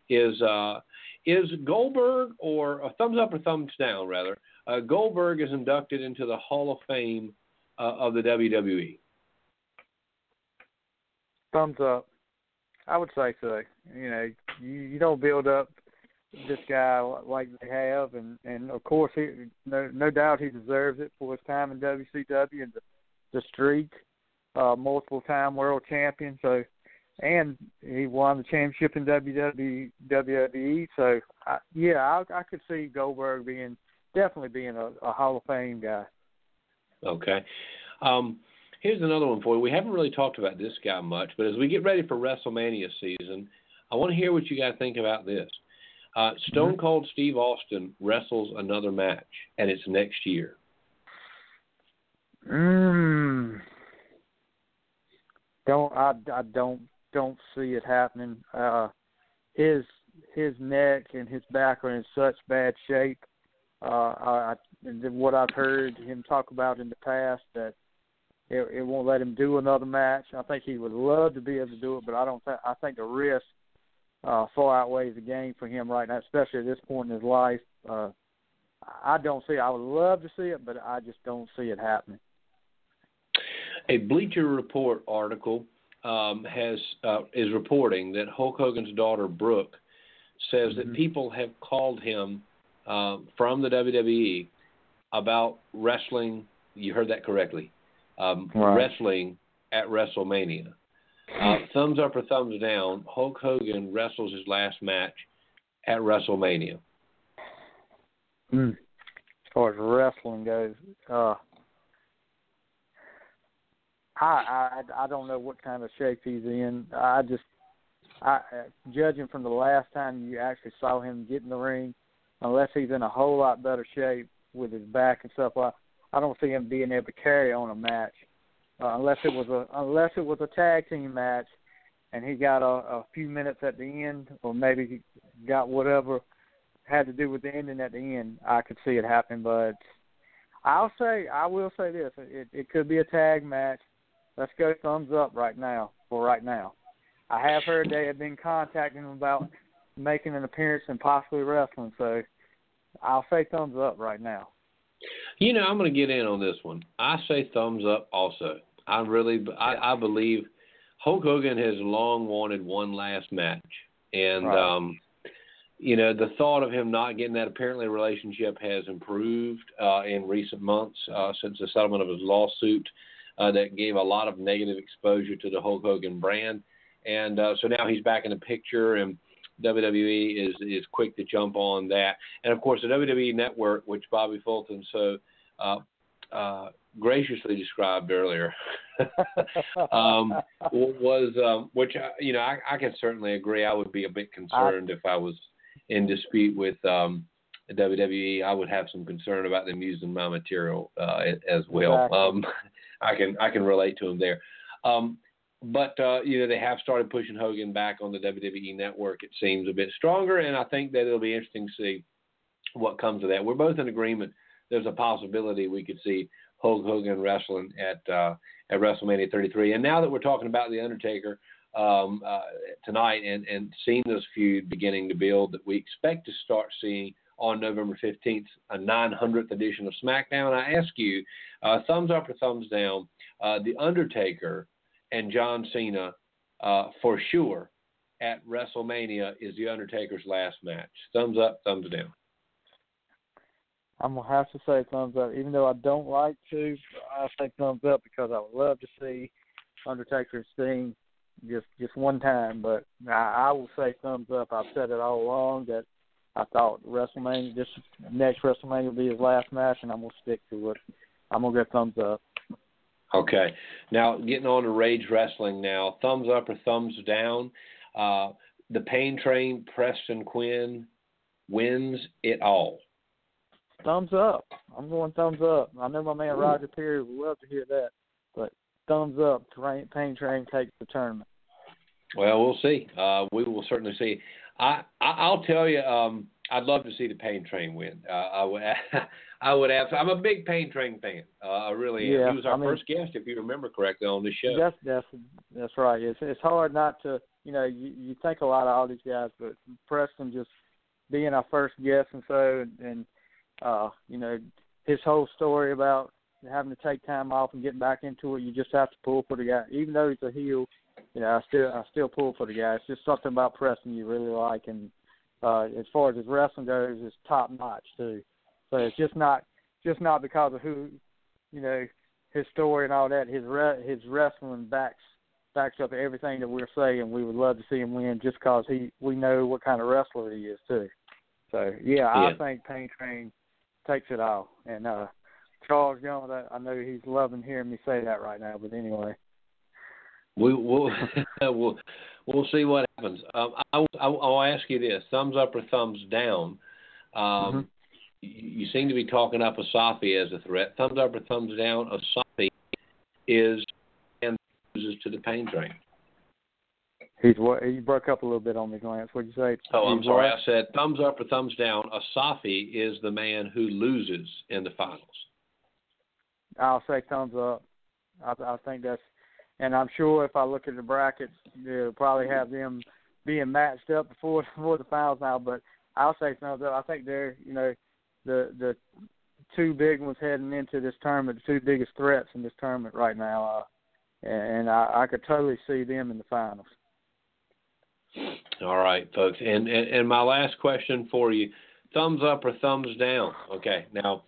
is uh, is Goldberg or a thumbs up or thumbs down rather? Uh, Goldberg is inducted into the Hall of Fame uh, of the WWE. Thumbs up. I would say so. You know, you, you don't build up this guy like they have, and and of course he no no doubt he deserves it for his time in WCW and the, the streak, uh, multiple time world champion. So, and he won the championship in WWE. So I, yeah, I, I could see Goldberg being definitely being a, a Hall of Fame guy. Okay. Um, here's another one for you. We haven't really talked about this guy much, but as we get ready for WrestleMania season, I want to hear what you guys think about this. Uh, Stone Cold Steve Austin wrestles another match, and it's next year. Mm. Don't I, I don't don't see it happening. Uh his his neck and his back are in such bad shape. Uh I, what I've heard him talk about in the past that it, it won't let him do another match. I think he would love to be able to do it, but I don't think I think the risk uh far outweighs the gain for him right now, especially at this point in his life. Uh I don't see I would love to see it, but I just don't see it happening. A Bleacher Report article um, has uh, is reporting that Hulk Hogan's daughter Brooke says that Mhm. people have called him uh, from the WWE about wrestling. You heard that correctly. Um, Right. Wrestling at WrestleMania. Uh, thumbs up or thumbs down. Hulk Hogan wrestles his last match at WrestleMania. Mm. As far as wrestling goes, uh, I, I I don't know what kind of shape he's in. I just, I uh, judging from the last time you actually saw him get in the ring, unless he's in a whole lot better shape with his back and stuff, I, I don't see him being able to carry on a match, uh, unless it was a unless it was a tag team match, and he got a, a few minutes at the end, or maybe he got whatever had to do with the ending at the end, I could see it happen. But I'll say I will say this: it, it could be a tag match. Let's go thumbs up right now for right now. I have heard they have been contacting him about making an appearance and possibly wrestling. So I'll say thumbs up right now. You know, I'm going to get in on this one. I say thumbs up also. I really, I, I believe Hulk Hogan has long wanted one last match, and Right. um, you know, the thought of him not getting that apparently relationship has improved uh, in recent months uh, since the settlement of his lawsuit uh, that gave a lot of negative exposure to the Hulk Hogan brand, and uh, so now he's back in the picture and. WWE is is quick to jump on that, and of course the WWE Network, which Bobby Fulton so uh, uh, graciously described earlier, um, was um, which you know I, I can certainly agree. I would be a bit concerned if I was in dispute with um, WWE. I would have some concern about them using my material uh, as well. Exactly. Um, I can I can relate to them there. But uh, you know they have started pushing Hogan back on the WWE network. It seems a bit stronger, and I think that it'll be interesting to see what comes of that. We're both in agreement. There's a possibility we could see Hulk Hogan wrestling at uh, at WrestleMania 33. And now that we're talking about the Undertaker um, uh, tonight and and seeing this feud beginning to build, that we expect to start seeing on November 15th, a 900th edition of SmackDown. I ask you, uh, thumbs up or thumbs down, uh, the Undertaker and John Cena uh, for sure at WrestleMania is the Undertaker's last match. Thumbs up, thumbs down. I'm gonna have to say thumbs up, even though I don't like to. I say thumbs up because I would love to see Undertaker's Sting just just one time. But I, I will say thumbs up. I've said it all along that I thought WrestleMania, this next WrestleMania will be his last match, and I'm gonna stick to it. I'm gonna get thumbs up. Okay. Now, getting on to Rage Wrestling now. Thumbs up or thumbs down? Uh, the Pain Train, Preston Quinn, wins it all. Thumbs up. I'm going thumbs up. I know my man Roger Perry would love to hear that, but thumbs up. Train, Pain Train takes the tournament. Well, we'll see. Uh, we will certainly see. I, I I'll tell you. Um, I'd love to see the Pain Train win. Uh, I would. I would have. I'm a big Pain Train fan. Uh, I really. Yeah, He was our I mean- first guest, if you remember correctly, on this show. That's that's that's right. It's it's hard not to you know you you think a lot of all these guys, but Preston just being our first guest and so and uh you know his whole story about having to take time off and getting back into it. You just have to pull for the guy, even though he's a heel. You know, I still I still pull for the guy. It's just something about Preston you really like, and uh as far as his wrestling goes, it's top notch too. So it's just not just not because of who you know his story and all that. His re- his wrestling backs backs up everything that we're saying. We would love to see him win just because he we know what kind of wrestler he is too. So yeah, I think Pain Train takes it all. And uh Charles Young, I, I know he's loving hearing me say that right now. But anyway, We, we'll we'll we'll see what happens. Um, I, I, I'll ask you this: thumbs up or thumbs down? Um, you, you seem to be talking up Asafi as a threat. Thumbs up or thumbs down? Asafi is and loses to the pain train. he's what he broke up a little bit on me, Lance. What'd you say? Oh, I'm He's sorry. what? I said thumbs up or thumbs down. Asafi is the man who loses in the finals. I'll say thumbs up. I, I think that's, and I'm sure if I look at the brackets, they'll probably have them being matched up before before the finals now. But I'll say thumbs up. I think they're, you know, the the two big ones heading into this tournament, the two biggest threats in this tournament right now. Uh, and I, I could totally see them in the finals. All right, folks. And, and and my last question for you: thumbs up or thumbs down? Okay. Now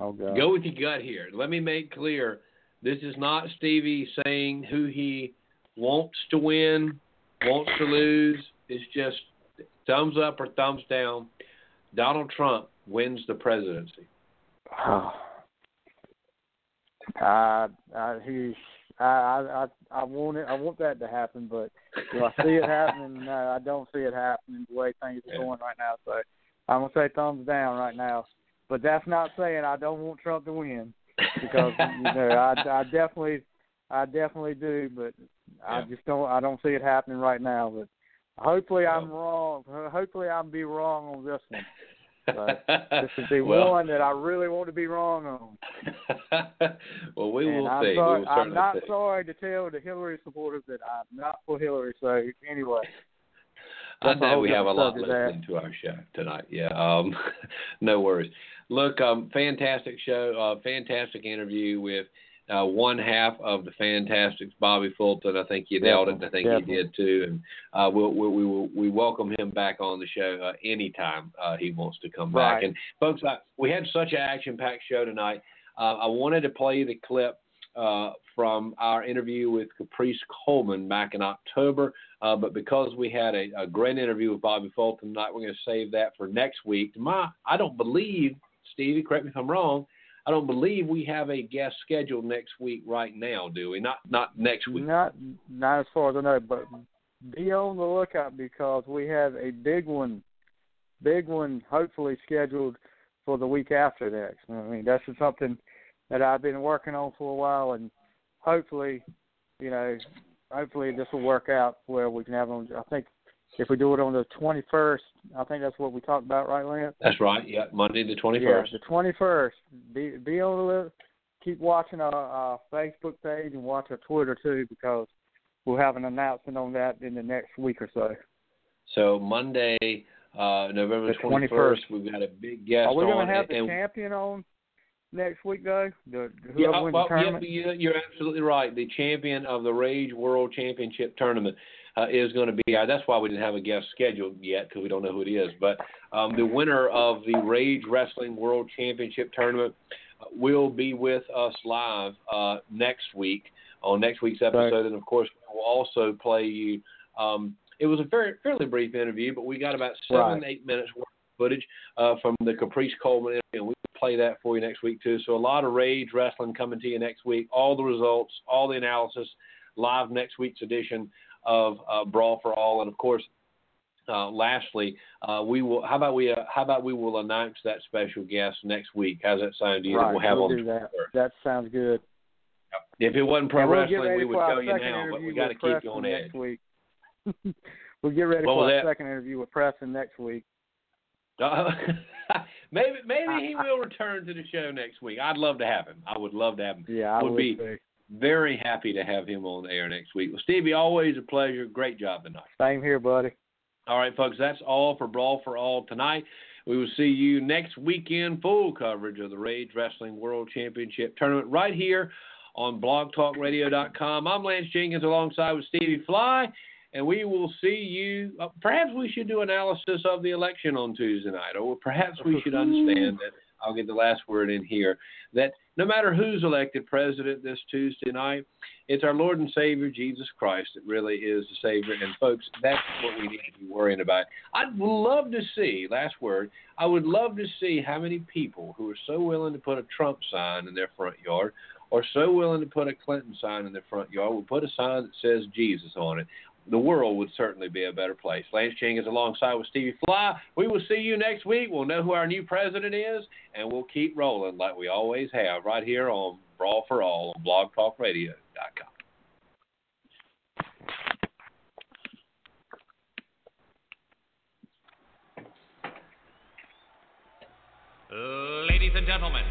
Oh. Go with your gut here. Let me make clear this is not Stevie saying who he wants to win, wants to lose. It's just thumbs up or thumbs down. Donald Trump wins the presidency. Oh. I I he I I I want it I want that to happen, but do I see it happening? No, I don't see it happening the way things are Yeah. going right now. So I'm gonna say thumbs down right now. But that's not saying I don't want Trump to win because you know I I definitely I definitely do, but I just don't I don't see it happening right now. But hopefully I'm wrong. Hopefully I'm be wrong on this one. So this is the well, one that I really want to be wrong on. well, we and will I'm see. Sorry, we will I'm not see. sorry to tell the Hillary supporters that I'm not for Hillary. So anyway. I know we have a lot listening to our show tonight. Yeah, um, no worries. Look, um, fantastic show, uh, fantastic interview with uh, one half of the Fantastics, Bobby Fulton. I think you nailed it. I think Definitely. he did too. And uh, we'll, we'll, we will we welcome him back on the show uh, anytime uh, he wants to come back. Right. And folks, I, we had such an action-packed show tonight. Uh, I wanted to play the clip uh, from our interview with Caprice Coleman back in October. Uh, but because we had a, a great interview with Bobby Fulton tonight, we're going to save that for next week. My, I don't believe, Stevie, correct me if I'm wrong. I don't believe we have a guest scheduled next week right now, do we? Not not next week. Not not as far as I know, but be on the lookout because we have a big one, big one, hopefully scheduled for the week after next. I mean, that's something that I've been working on for a while, and hopefully, you know, hopefully this will work out where we can have them. I think if we do it on the 21st, I think that's what we talked about, right, Lance? That's right. Yeah, Monday the 21st. Yeah, the twenty first. Be be on the list. Keep watching our, our Facebook page and watch our Twitter too, because we'll have an announcement on that in the next week or so. So Monday, uh, November The 21st, 21st. we've got a big guest Are we going to have the champion on next week though? The Yeah, well, the tournament. yeah, you're absolutely right. The champion of the Rage World Championship tournament uh, is going to be. Uh, that's why we didn't have a guest scheduled yet because we don't know who it is. But um, the winner of the Rage Wrestling World Championship tournament uh, will be with us live uh, next week on next week's episode, Right. and of course we'll also play you. Um, it was a very fairly brief interview, but we got about seven Right. eight minutes worth of footage uh, from the Caprice Coleman interview, and we play that for you next week too. So a lot of Rage Wrestling coming to you next week. All the results, all the analysis, live next week's edition of uh, Brawl for All, and of course. Uh, lastly, uh, we will. How about we? Uh, how about we will announce that special guest next week? How's that sound to you? that right, we'll have we'll on do that. 21st? That sounds good. If it wasn't pro we'll wrestling, we would tell you now, but we got to keep you on edge. next week. we'll get ready What for our that? second interview with Preston next week. Maybe maybe he will return to the show next week. I'd love to have him. I would love to have him. Yeah, I Would would be-. Very happy to have him on the air next week. Well, Stevie, always a pleasure. Great job tonight. Same here, buddy. All right, folks, that's all for Brawl for All tonight. We will see you next weekend. Full coverage of the Rage Wrestling World Championship Tournament right here on blogtalkradio.com. I'm Lance Jenkins alongside with Stevie Fly, and we will see you. Uh, perhaps we should do analysis of the election on Tuesday night, or perhaps we should understand that. I'll get the last word in here. That no matter who's elected president this Tuesday night, it's our Lord and Savior Jesus Christ that really is the Savior. And folks, that's what we need to be worrying about. I'd love to see, last word, I would love to see how many people who are so willing to put a Trump sign in their front yard or so willing to put a Clinton sign in their front yard will put a sign that says Jesus on it. The world would certainly be a better place. Lance Jenkins alongside with Stevie Fly. We will see you next week. We'll know who our new president is, and we'll keep rolling like we always have right here on Brawl for All on blogtalkradio.com. Ladies and gentlemen,